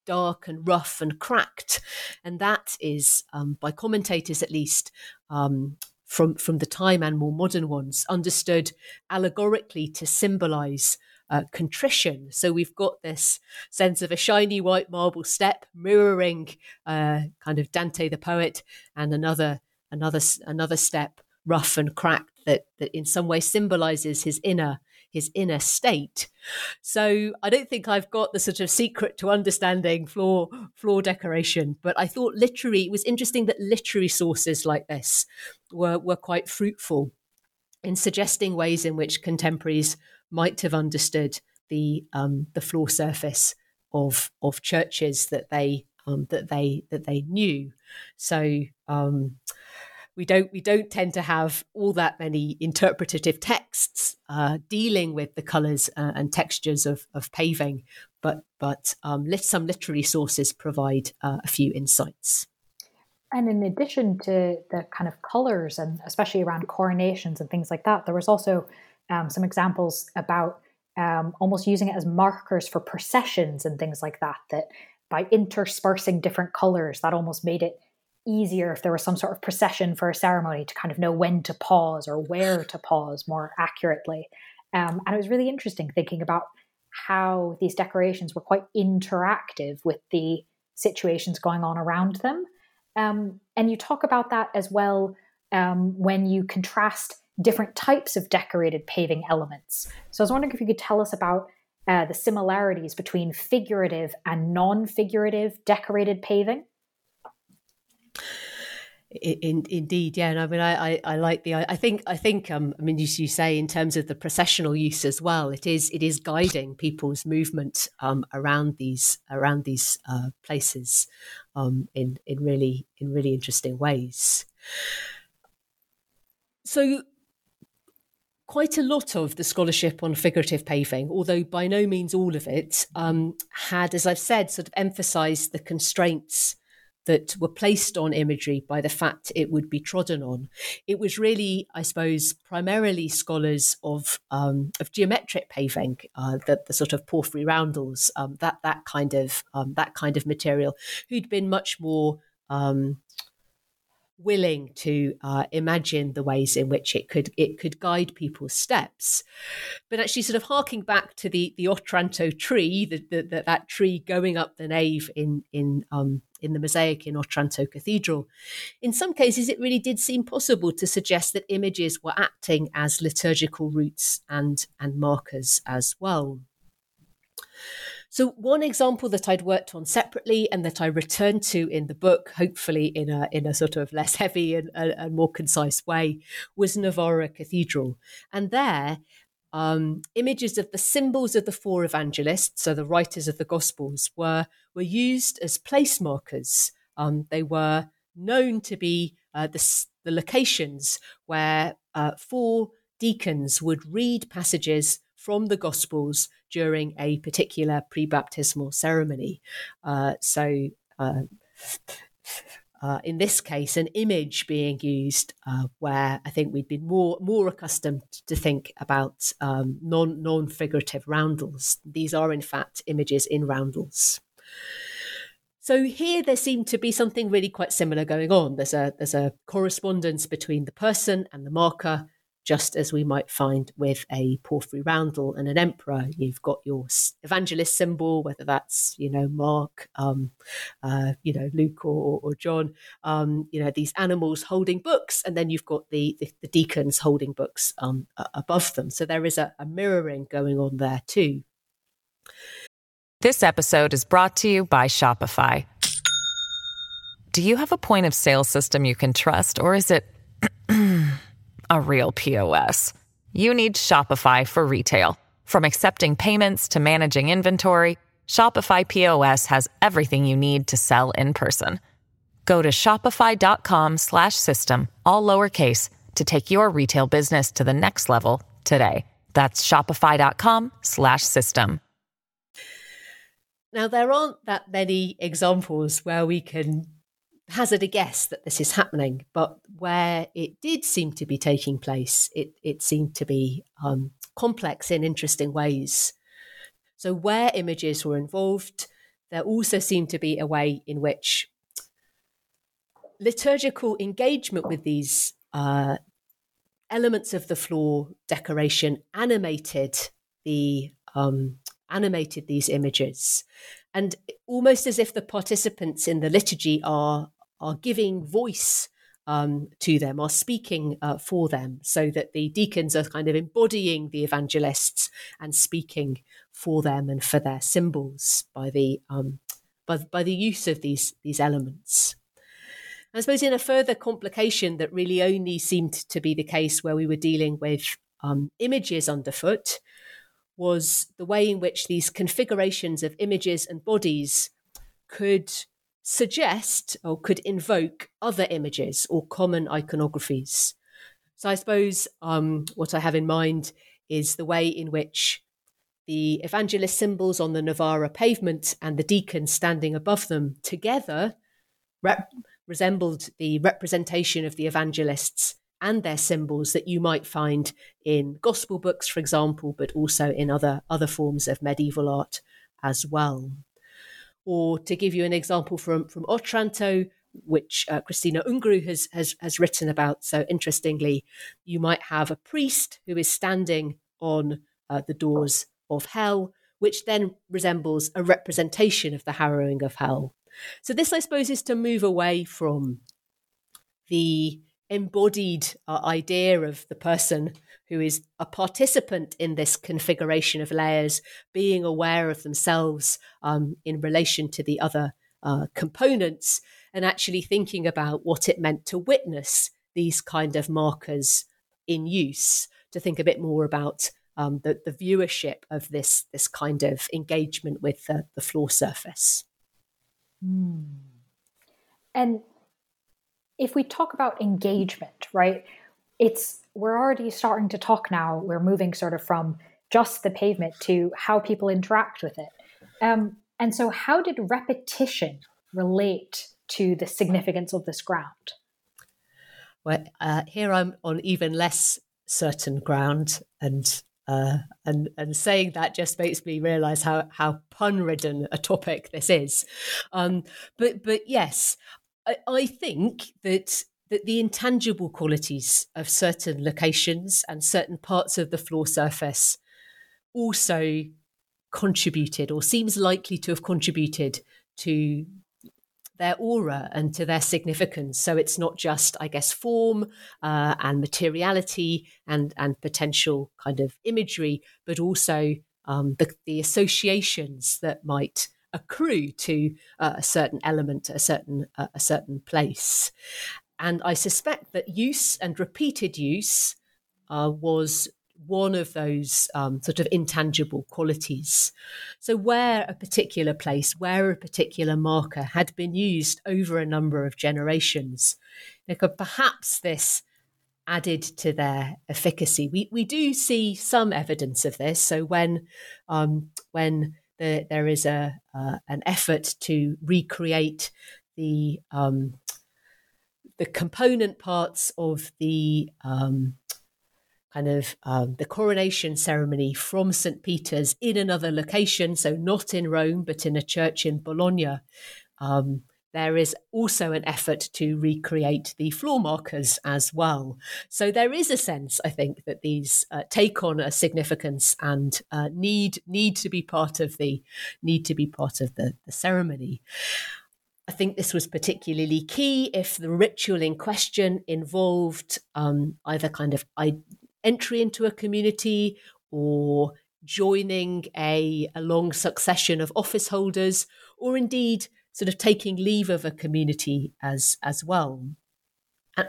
dark and rough and cracked, and that is um, by commentators at least um, from from the time and more modern ones, understood allegorically to symbolize uh, contrition. So we've got this sense of a shiny white marble step mirroring uh, kind of Dante the poet, and another another another step rough and cracked that that in some way symbolizes his inner his inner state. So I don't think I've got the sort of secret to understanding floor floor decoration, but I thought literary it was interesting that literary sources like this were were quite fruitful in suggesting ways in which contemporaries might have understood the um, the floor surface of of churches that they um, that they that they knew. So um, we don't we don't tend to have all that many interpretative texts uh, dealing with the colours uh, and textures of, of paving, but but um, some literary sources provide uh, a few insights. And in addition to the kind of colours and especially around coronations and things like that, there was also um, some examples about um, almost using it as markers for processions and things like that. That by interspersing different colours, that almost made it easier if there was some sort of procession for a ceremony to kind of know when to pause or where to pause more accurately. Um, and it was really interesting thinking about how these decorations were quite interactive with the situations going on around them. Um, and you talk about that as well um, when you contrast different types of decorated paving elements. So I was wondering if you could tell us about uh, the similarities between figurative and non figurative decorated paving. In, indeed, yeah. And I mean, I, I, I, like the. I think, I think. Um, I mean, as you say, in terms of the processional use as well, it is, it is guiding people's movement um, around these, around these uh, places, um, in, in really, in really interesting ways. So, quite a lot of the scholarship on figurative paving, although by no means all of it, um, had, as I've said, sort of emphasised the constraints that were placed on imagery by the fact it would be trodden on. It was really, I suppose, primarily scholars of um, of geometric paving, uh, the, the, sort of porphyry roundels, um, that that kind of um, that kind of material, who'd been much more um, willing to uh, imagine the ways in which it could it could guide people's steps. But actually, sort of harking back to the the Otranto tree, the, the, the, that tree going up the nave in in um, in the mosaic in Otranto Cathedral, in some cases it really did seem possible to suggest that images were acting as liturgical routes and and markers as well. So, one example that I'd worked on separately and that I returned to in the book, hopefully in a in a sort of less heavy and, and more concise way, was Novara Cathedral. And there, um, images of the symbols of the four evangelists, so the writers of the Gospels, were were used as place markers. Um, they were known to be uh, the, the locations where uh, four deacons would read passages from the Gospels during a particular pre baptismal ceremony. Uh, so, uh, in this case, an image being used uh, where I think we'd been more more accustomed to think about um, non non figurative roundels. These are in fact images in roundels. So here there seemed to be something really quite similar going on. There's a there's a correspondence between the person and the marker just as we might find with a porphyry roundel and an emperor. You've got your evangelist symbol, whether that's you know Mark, um, uh, you know Luke or, or John. Um, you know these animals holding books, and then you've got the the, the deacons holding books um, above them. So there is a, a mirroring going on there too. This episode is brought to you by Shopify. Do you have a point of sale system you can trust, or is it? A real POS. You need Shopify for retail. From accepting payments to managing inventory, Shopify POS has everything you need to sell in person. Go to shopify.com/system all lowercase to take your retail business to the next level today. That's shopify.com/system. Now there aren't that many examples where we can hazard a guess that this is happening, but where it did seem to be taking place, it, it seemed to be um, complex in interesting ways. So, where images were involved, there also seemed to be a way in which liturgical engagement with these uh, elements of the floor decoration animated the um, animated these images and almost as if the participants in the liturgy are are giving voice um, to them, are speaking uh, for them, so that the deacons are kind of embodying the evangelists and speaking for them and for their symbols by the um, by, by the use of these these elements. I suppose in a further complication that really only seemed to be the case where we were dealing with um, images underfoot was the way in which these configurations of images and bodies could suggest or could invoke other images or common iconographies. So I suppose um, what I have in mind is the way in which the evangelist symbols on the Novara pavement and the deacon standing above them together rep- resembled the representation of the evangelists and their symbols that you might find in gospel books, for example, but also in other other forms of medieval art as well. Or to give you an example from, from Otranto, which uh, Christina Ungaru has, has, has written about so interestingly, you might have a priest who is standing on uh, the doors of hell, which then resembles a representation of the harrowing of hell. So, this, I suppose, is to move away from the embodied idea of the person who is a participant in this configuration of layers, being aware of themselves um, in relation to the other uh, components, and actually thinking about what it meant to witness these kind of markers in use, to think a bit more about um, the, the, viewership of this, this kind of engagement with the, the floor surface. Mm. And if we talk about engagement, right, it's we're already starting to talk now. We're moving sort of from just the pavement to how people interact with it. Um, and so, how did repetition relate to the significance of this ground? Well, uh, here I'm on even less certain ground, and uh, and and saying that just makes me realise how how pun ridden a topic this is. Um, but but yes, I, I think that that the intangible qualities of certain locations and certain parts of the floor surface also contributed or seems likely to have contributed to their aura and to their significance. So it's not just, I guess, form uh, and materiality and and potential kind of imagery, but also um, the, the associations that might accrue to uh, a certain element, a certain uh, a certain place. And I suspect that use and repeated use uh, was one of those um, sort of intangible qualities. So, where a particular place, where a particular marker had been used over a number of generations, perhaps this added to their efficacy. We we do see some evidence of this. So when um, when the, there is a uh, an effort to recreate the um, the component parts of the um, kind of um, the coronation ceremony from St. Peter's in another location, so not in Rome, but in a church in Bologna. Um, there is also an effort to recreate the floor markers as well. So there is a sense, I think, that these uh, take on a significance and uh, need need to be part of the need to be part of the, the ceremony. I think this was particularly key if the ritual in question involved um, either kind of entry into a community or joining a, a long succession of office holders, or indeed sort of taking leave of a community as as well. And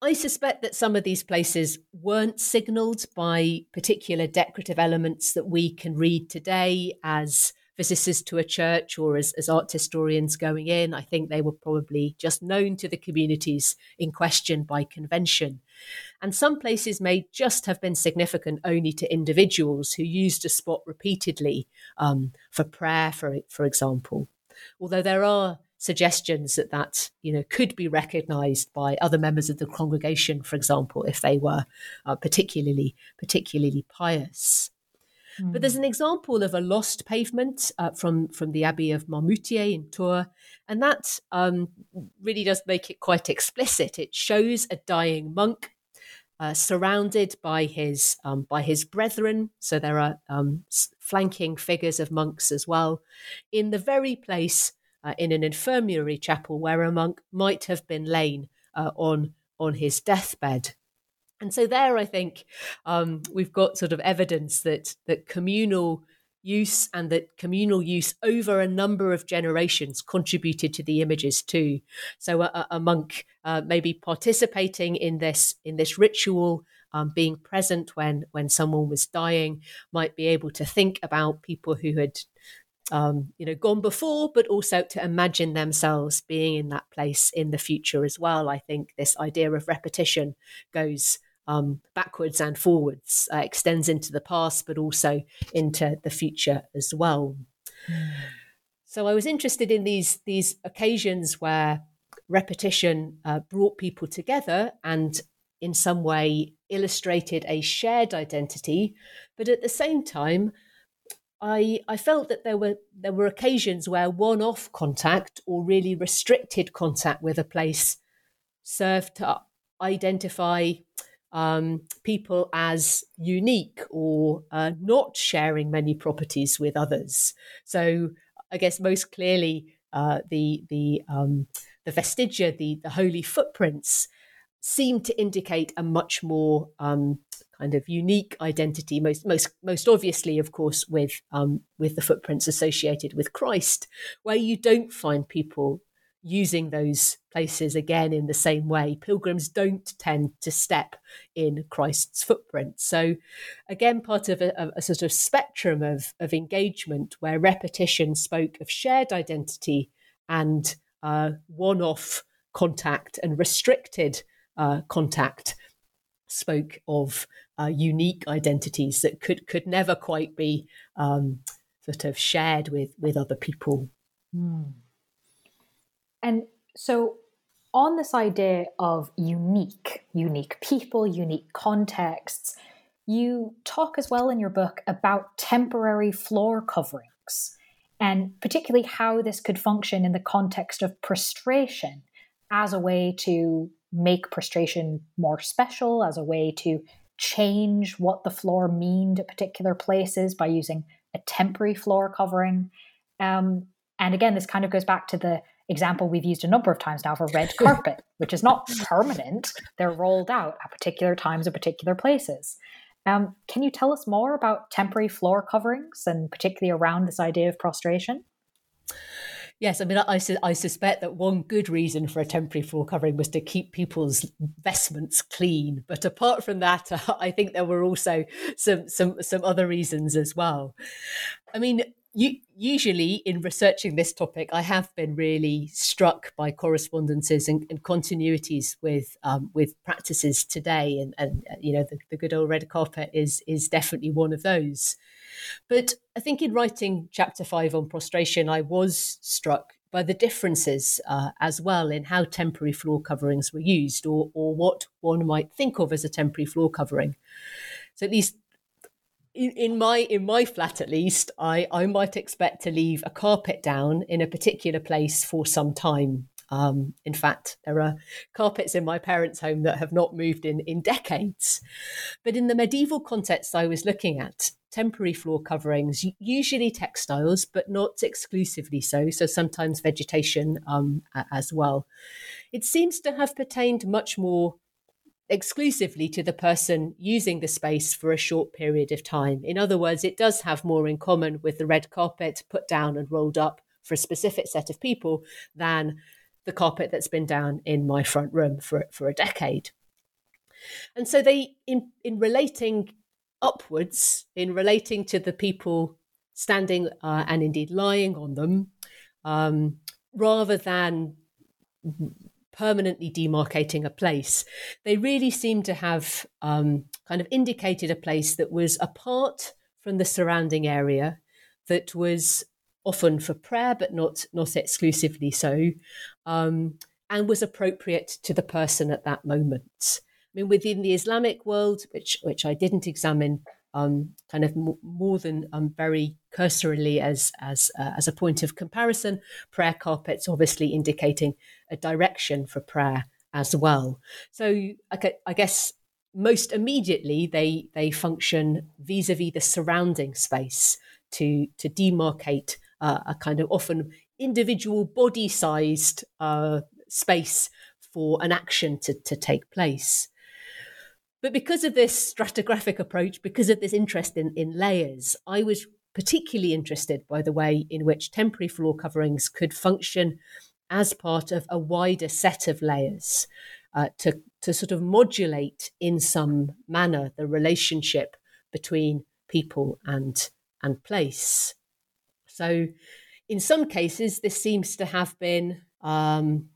I suspect that some of these places weren't signalled by particular decorative elements that we can read today as visitors to a church or as, as art historians going in. I think they were probably just known to the communities in question by convention. And some places may just have been significant only to individuals who used a spot repeatedly um, for prayer, for, for example. Although there are suggestions that that you know could be recognized by other members of the congregation for example if they were uh, particularly particularly pious but there's hmm. an example of a lost pavement uh, from from the Abbey of Marmoutier in Tours, and that um, really does make it quite explicit. It shows a dying monk uh, surrounded by his um, by his brethren. So there are um, flanking figures of monks as well, in the very place uh, in an infirmary chapel where a monk might have been lain uh, on on his deathbed. And so there, I think um, we've got sort of evidence that that communal use and that communal use over a number of generations contributed to the images too. So a, a monk uh, maybe participating in this in this ritual. Um, being present when when someone was dying might be able to think about people who had um, you know gone before but also to imagine themselves being in that place in the future as well i think this idea of repetition goes um, backwards and forwards, uh, extends into the past, but also into the future as well. So I was interested in these these occasions where repetition uh, brought people together and in some way illustrated a shared identity, but at the same time, I, I felt that there were there were occasions where one-off contact or really restricted contact with a place served to identify um, people as unique or uh, not sharing many properties with others. So I guess most clearly uh, the the um, the vestigia, the the holy footprints, seem to indicate a much more um, kind of unique identity. Most most most obviously, of course, with um, with the footprints associated with Christ, where you don't find people using those places again in the same way. Pilgrims don't tend to step in Christ's footprint. So, again, part of a, a sort of spectrum of, of engagement where repetition spoke of shared identity and uh, one off contact and restricted uh, contact spoke of uh, unique identities that could, could never quite be um, sort of shared with, with other people. Mm. And so, on this idea of unique, unique people, unique contexts, you talk as well in your book about temporary floor coverings and particularly how this could function in the context of prostration as a way to make prostration more special as a way to change what the floor meaned at particular places by using a temporary floor covering. Um, and again, this kind of goes back to the example we've used a number of times now for red carpet, which is not permanent. They're rolled out at particular times at particular places. Um, can you tell us more about temporary floor coverings and particularly around this idea of prostration? Yes, I mean, I, I, suspect that one good reason for a temporary floor covering was to keep people's vestments clean. But apart from that, uh, I think there were also some some some other reasons as well. I mean, usually in researching this topic, I have been really struck by correspondences and, and continuities with um, with practices today, and, and uh, you know the, the, good old red carpet is is definitely one of those. But I think in writing chapter five on prostration, I was struck by the differences uh, as well in how temporary floor coverings were used, or or what one might think of as a temporary floor covering. So at least in, in my in my flat at least, I, I might expect to leave a carpet down in a particular place for some time. Um, in fact, there are carpets in my parents' home that have not moved in in decades. But in the medieval context I was looking at, temporary floor coverings, usually textiles, but not exclusively so. So sometimes vegetation um, as well. It seems to have pertained much more exclusively to the person using the space for a short period of time. In other words, it does have more in common with the red carpet put down and rolled up for a specific set of people than the carpet that's been down in my front room for, for a decade. And so they, in, in relating upwards, in relating to the people standing uh, and indeed lying on them, um, rather than permanently demarcating a place. They really seem to have um, kind of indicated a place that was apart from the surrounding area, that was often for prayer, but not not exclusively so, um, and was appropriate to the person at that moment. I mean, within the Islamic world, which which I didn't examine um, kind of m- more than um, very cursorily as as uh, as a point of comparison. Prayer carpets obviously indicating a direction for prayer as well. So I guess most immediately they they function vis-a-vis the surrounding space to to demarcate uh, a kind of often individual body-sized uh, space for an action to, to take place. But because of this stratigraphic approach, because of this interest in, in layers, I was particularly interested by the way in which temporary floor coverings could function as part of a wider set of layers uh, to, to sort of modulate in some manner the relationship between people and, and place. So, in some cases, this seems to have been um,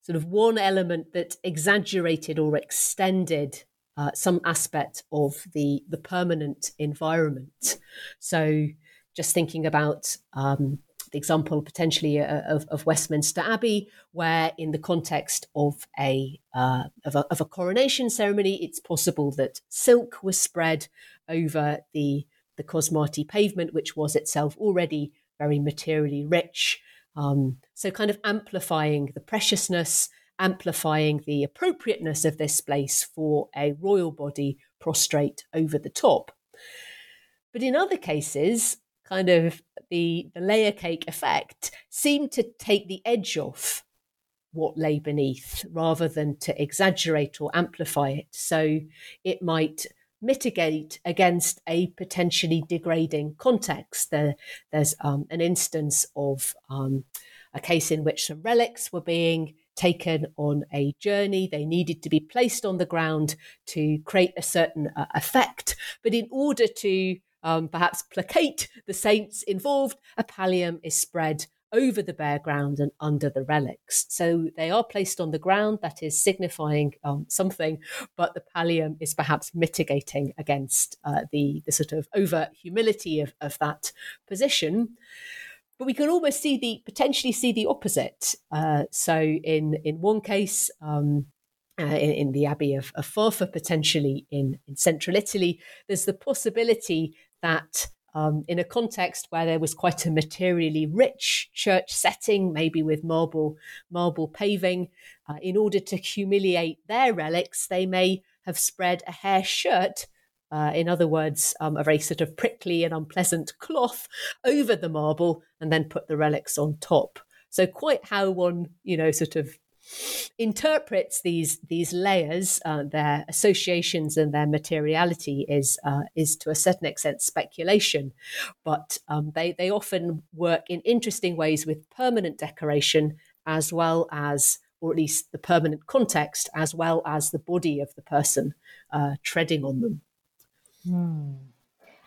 sort of one element that exaggerated or extended uh, some aspect of the the permanent environment. So, just thinking about um, the example potentially uh, of, of, Westminster Abbey, where in the context of a, uh, of a, of a coronation ceremony, it's possible that silk was spread over the the cosmati pavement, which was itself already very materially rich. Um, so, kind of amplifying the preciousness amplifying the appropriateness of this place for a royal body prostrate over the top. But in other cases, kind of the, the layer cake effect seemed to take the edge off what lay beneath rather than to exaggerate or amplify it. So it might mitigate against a potentially degrading context. There, there's um, an instance of um, a case in which some relics were being taken on a journey. They needed to be placed on the ground to create a certain uh, effect. But in order to um, perhaps placate the saints involved, a pallium is spread over the bare ground and under the relics. So they are placed on the ground, that is signifying um, something, but the pallium is perhaps mitigating against uh, the, the sort of over humility of, of that position. But we can almost see the potentially see the opposite. Uh, so in in one case, um, uh, in, in, the Abbey of, of Farfa, potentially in, in central Italy, there's the possibility that um, in a context where there was quite a materially rich church setting, maybe with marble marble paving. Uh, in order to humiliate their relics, they may have spread a hair shirt. Uh, in other words, um, a very sort of prickly and unpleasant cloth over the marble, and then put the relics on top. So, quite how one, you know, sort of interprets these these layers, uh, their associations and their materiality is uh, is to a certain extent speculation, but um, they they often work in interesting ways with permanent decoration as well as, or at least the permanent context, as well as the body of the person uh, treading on them. Hmm.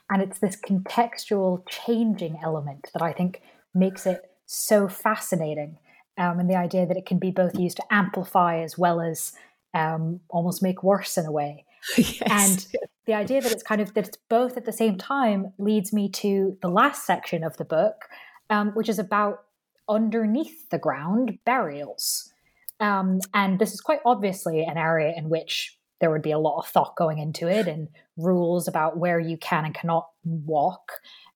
And it's this contextual changing element that I think makes it so fascinating um, and the idea that it can be both used to amplify as well as um, almost make worse in a way. yes. And the idea that it's kind of that it's both at the same time leads me to the last section of the book, um, which is about underneath the ground burials. Um, and this is quite obviously an area in which there would be a lot of thought going into it and rules about where you can and cannot walk.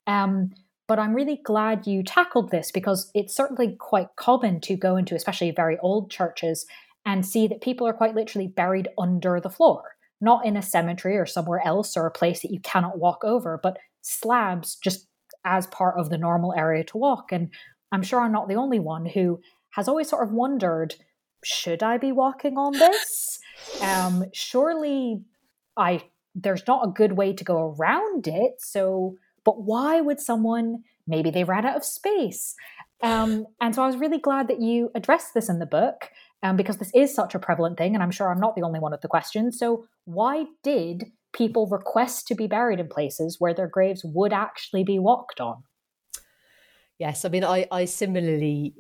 Um, but I'm really glad you tackled this because it's certainly quite common to go into, especially very old churches, and see that people are quite literally buried under the floor, not in a cemetery or somewhere else or a place that you cannot walk over, but slabs just as part of the normal area to walk. And I'm sure I'm not the only one who has always sort of wondered should I be walking on this? Um, surely I there's not a good way to go around it. So but why would someone, maybe they ran out of space? Um, and so I was really glad that you addressed this in the book um, because this is such a prevalent thing. And I'm sure I'm not the only one with the questions. So, why did people request to be buried in places where their graves would actually be walked on? Yes, I mean, I, I similarly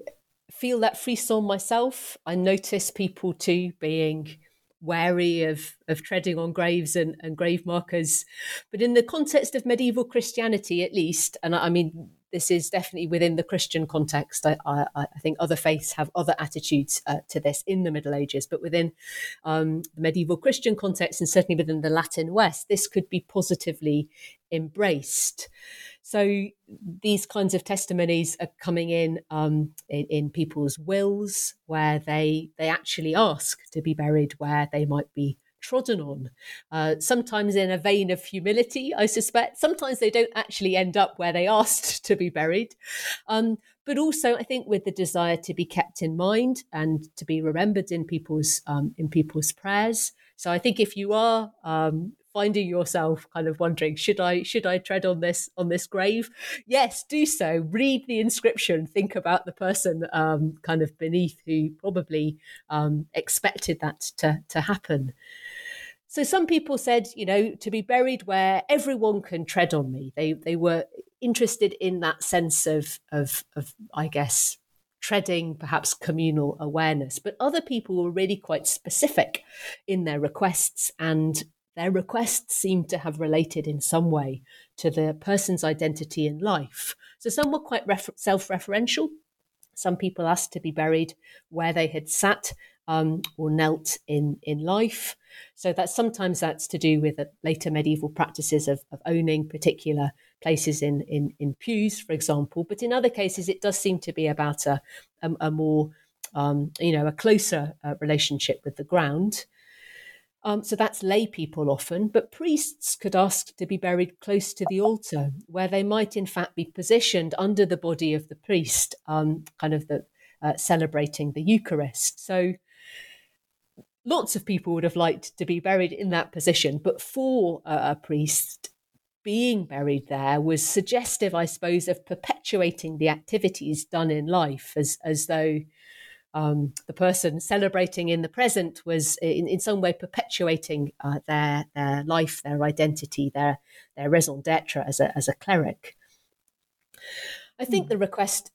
feel that frisson myself. I notice people too being wary of of treading on graves and, and grave markers. But in the context of medieval Christianity, at least, and I, I mean, this is definitely within the Christian context. I, I, I think other faiths have other attitudes uh, to this in the Middle Ages, but within um, the medieval Christian context, and certainly within the Latin West, this could be positively embraced. So these kinds of testimonies are coming in, um, in in, people's wills, where they they actually ask to be buried where they might be trodden on. Uh, sometimes in a vein of humility, I suspect. Sometimes they don't actually end up where they asked to be buried. Um, but also, I think with the desire to be kept in mind and to be remembered in people's um, in people's prayers. So I think if you are um, finding yourself kind of wondering should i should i tread on this on this grave? Yes do so. Read the inscription. Think about the person um, kind of beneath who probably um, expected that to, to happen. So some people said you know to be buried where everyone can tread on me. They they were interested in that sense of of, of i guess treading perhaps communal awareness. But other people were really quite specific in their requests and their requests seem to have related in some way to the person's identity in life. So some were quite refer- self referential. Some people asked to be buried where they had sat um, or knelt in, in life. So that sometimes that's to do with later medieval practices of, of owning particular places in, in, in pews, for example. But in other cases, it does seem to be about a, a, a more, um, you know, a closer uh, relationship with the ground. Um, so that's lay people often, but priests could ask to be buried close to the altar, where they might in fact be positioned under the body of the priest, um, kind of the uh, celebrating the Eucharist. So lots of people would have liked to be buried in that position, but for a priest, being buried there was suggestive, I suppose, of perpetuating the activities done in life, as as though um, the person celebrating in the present was in, in some way perpetuating uh, their their life, their identity, their their raison d'être as a as a cleric. I think mm. the request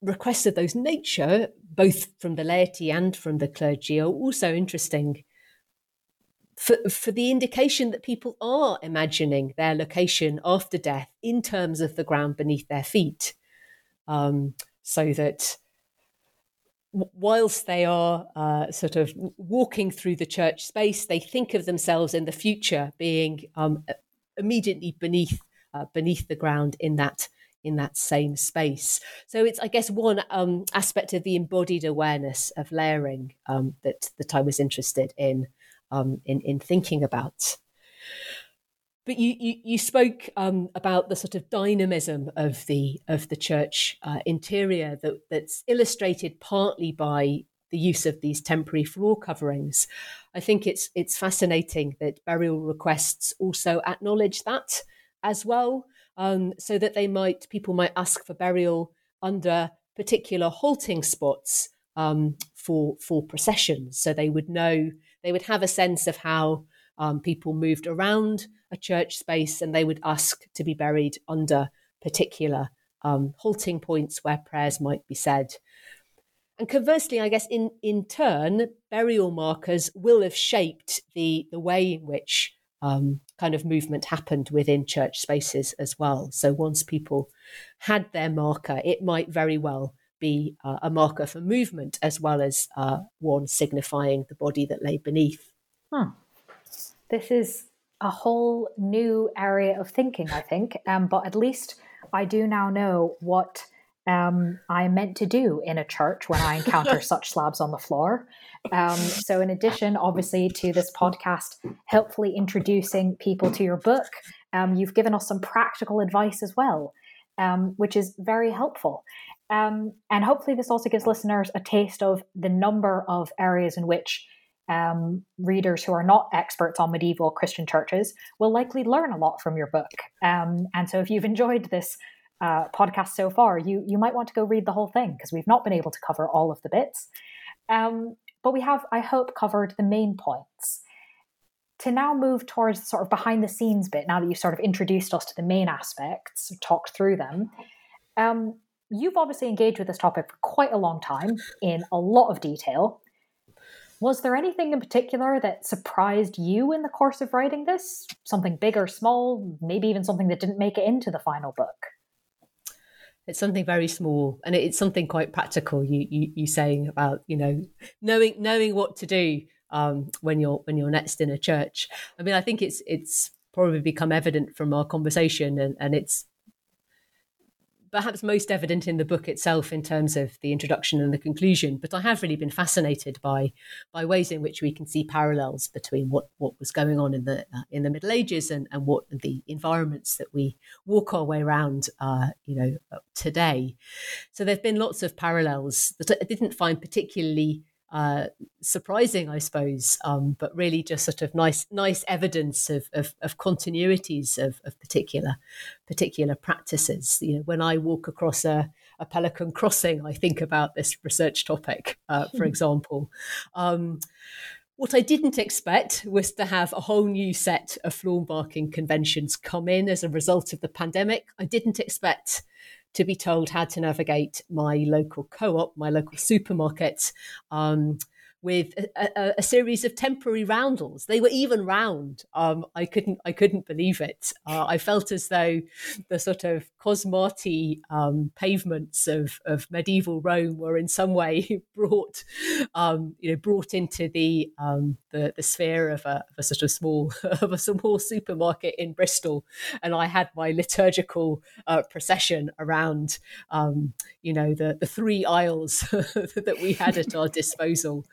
requests of those nature, both from the laity and from the clergy, are also interesting for, for the indication that people are imagining their location after death in terms of the ground beneath their feet. Um, so that whilst they are uh, sort of walking through the church space, they think of themselves in the future being um, immediately beneath uh, beneath the ground in that in that same space. So it's, I guess, one um, aspect of the embodied awareness of layering um, that that I was interested in um, in in thinking about. But you you, you spoke um, about the sort of dynamism of the of the church uh, interior that that's illustrated partly by the use of these temporary floor coverings. I think it's it's fascinating that burial requests also acknowledge that as well, um, so that they might people might ask for burial under particular halting spots um, for for processions, so they would know they would have a sense of how um, people moved around a church space, and they would ask to be buried under particular um, halting points where prayers might be said. And conversely, I guess in, in turn, burial markers will have shaped the, the way in which um, kind of movement happened within church spaces as well. So once people had their marker, it might very well be uh, a marker for movement as well as uh, one signifying the body that lay beneath. Hmm. This is a whole new area of thinking, I think. Um, but at least I do now know what um, I meant to do in a church when I encounter such slabs on the floor. Um, so, in addition, obviously, to this podcast, helpfully introducing people to your book, um, you've given us some practical advice as well, um, which is very helpful. Um, and hopefully, this also gives listeners a taste of the number of areas in which um, readers who are not experts on medieval Christian churches will likely learn a lot from your book. Um, and so, if you've enjoyed this uh, podcast so far, you you might want to go read the whole thing because we've not been able to cover all of the bits. Um, but we have, I hope, covered the main points. To now move towards the sort of behind the scenes bit, now that you've sort of introduced us to the main aspects, talked through them, um, you've obviously engaged with this topic for quite a long time in a lot of detail. Was there anything in particular that surprised you in the course of writing this? Something big or small, maybe even something that didn't make it into the final book? It's something very small, and it's something quite practical. You you, you saying about you know knowing knowing what to do um, when you're when you're next in a church. I mean, I think it's it's probably become evident from our conversation, and, and it's perhaps most evident in the book itself in terms of the introduction and the conclusion. But I have really been fascinated by by ways in which we can see parallels between what, what was going on in the uh, in the Middle Ages and, and what the environments that we walk our way around, uh, you know, today. So there've been lots of parallels that I didn't find particularly uh, surprising, I suppose, um, but really just sort of nice, nice evidence of, of, of continuities of, of, particular particular practices. You know, when I walk across a, a pelican crossing, I think about this research topic, uh, for hmm. example. Um, what I didn't expect was to have a whole new set of floor barking conventions come in as a result of the pandemic. I didn't expect to be told how to navigate my local co-op, my local supermarket, um, with a, a, a, series of temporary roundels. They were even round. Um, I couldn't I couldn't believe it. Uh, I felt as though the sort of cosmati um, pavements of, of medieval Rome were in some way brought um, you know brought into the um, the, the sphere of a, of a, sort of small of a small supermarket in Bristol, and I had my liturgical uh, procession around um, you know the the three aisles that we had at our disposal.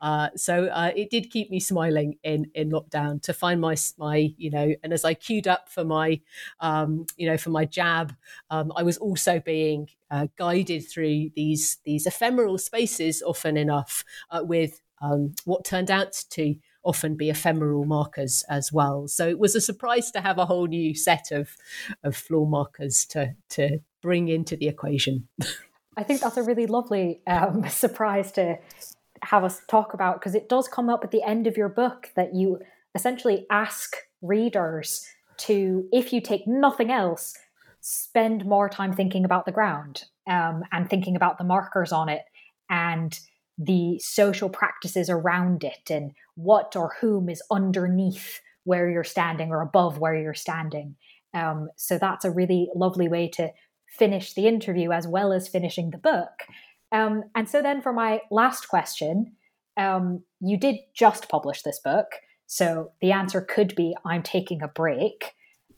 Uh, so uh, it did keep me smiling in in lockdown to find my my you know, and as I queued up for my um, you know for my jab, um, I was also being uh, guided through these these ephemeral spaces often enough uh, with um, what turned out to often be ephemeral markers as well. So it was a surprise to have a whole new set of of floor markers to to bring into the equation. I think that's a really lovely um, surprise to have us talk about because it does come up at the end of your book that you essentially ask readers to, if you take nothing else, spend more time thinking about the ground um, and thinking about the markers on it and the social practices around it and what or whom is underneath where you're standing or above where you're standing. Um, so that's a really lovely way to finish the interview as well as finishing the book. Um, and so then for my last question, um, you did just publish this book. So the answer could be I'm taking a break.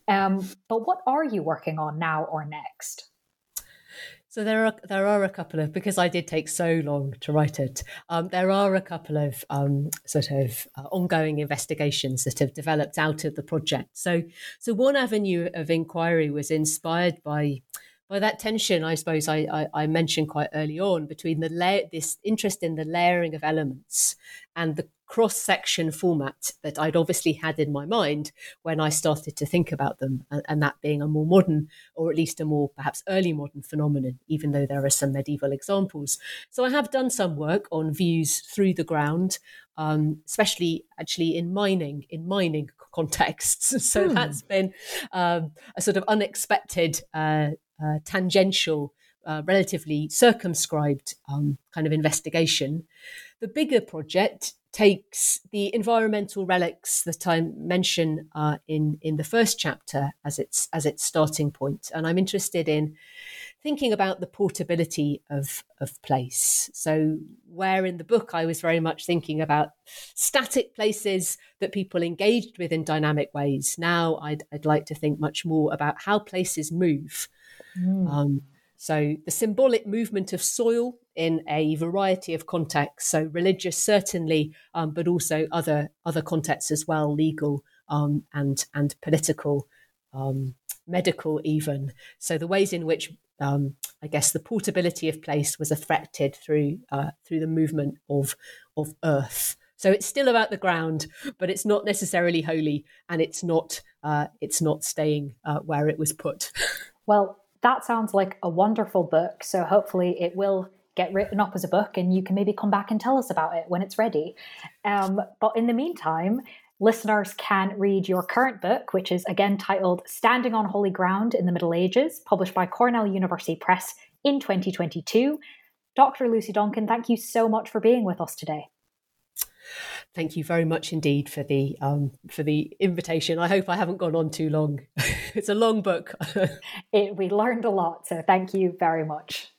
Um, but what are you working on now or next? So there are there are a couple of because I did take so long to write it. Um, there are a couple of um, sort of uh, ongoing investigations that have developed out of the project. So so one avenue of inquiry was inspired by by that tension, I suppose I, I, I mentioned quite early on between the la- this interest in the layering of elements and the cross section format that I'd obviously had in my mind when I started to think about them, and, and, that being a more modern, or at least a more perhaps early modern phenomenon, even though there are some medieval examples. So I have done some work on views through the ground, um, especially actually in mining, in mining contexts. So hmm. that's been um, a sort of unexpected uh, uh, tangential, uh, relatively circumscribed um, kind of investigation. The bigger project takes the environmental relics that I mention uh, in in the first chapter as its as its starting point, and I'm interested in thinking about the portability of of place. So, where in the book I was very much thinking about static places that people engaged with in dynamic ways. Now, I'd, I'd like to think much more about how places move Mm. Um, so the symbolic movement of soil in a variety of contexts, so religious certainly, um, but also other other contexts as well, legal um, and and political, um, medical even. So the ways in which um, I guess the portability of place was affected through uh, through the movement of of earth. So it's still about the ground, but it's not necessarily holy, and it's not uh, it's not staying uh, where it was put. Well, that sounds like a wonderful book. So hopefully it will get written up as a book and you can maybe come back and tell us about it when it's ready. Um, but in the meantime, listeners can read your current book, which is again titled Standing on Holy Ground in the Middle Ages, published by Cornell University Press in 2022. Dr. Lucy Donkin, thank you so much for being with us today. Thank you very much indeed for the um, for the invitation. I hope I haven't gone on too long. it's a long book. it, we learned a lot, so thank you very much.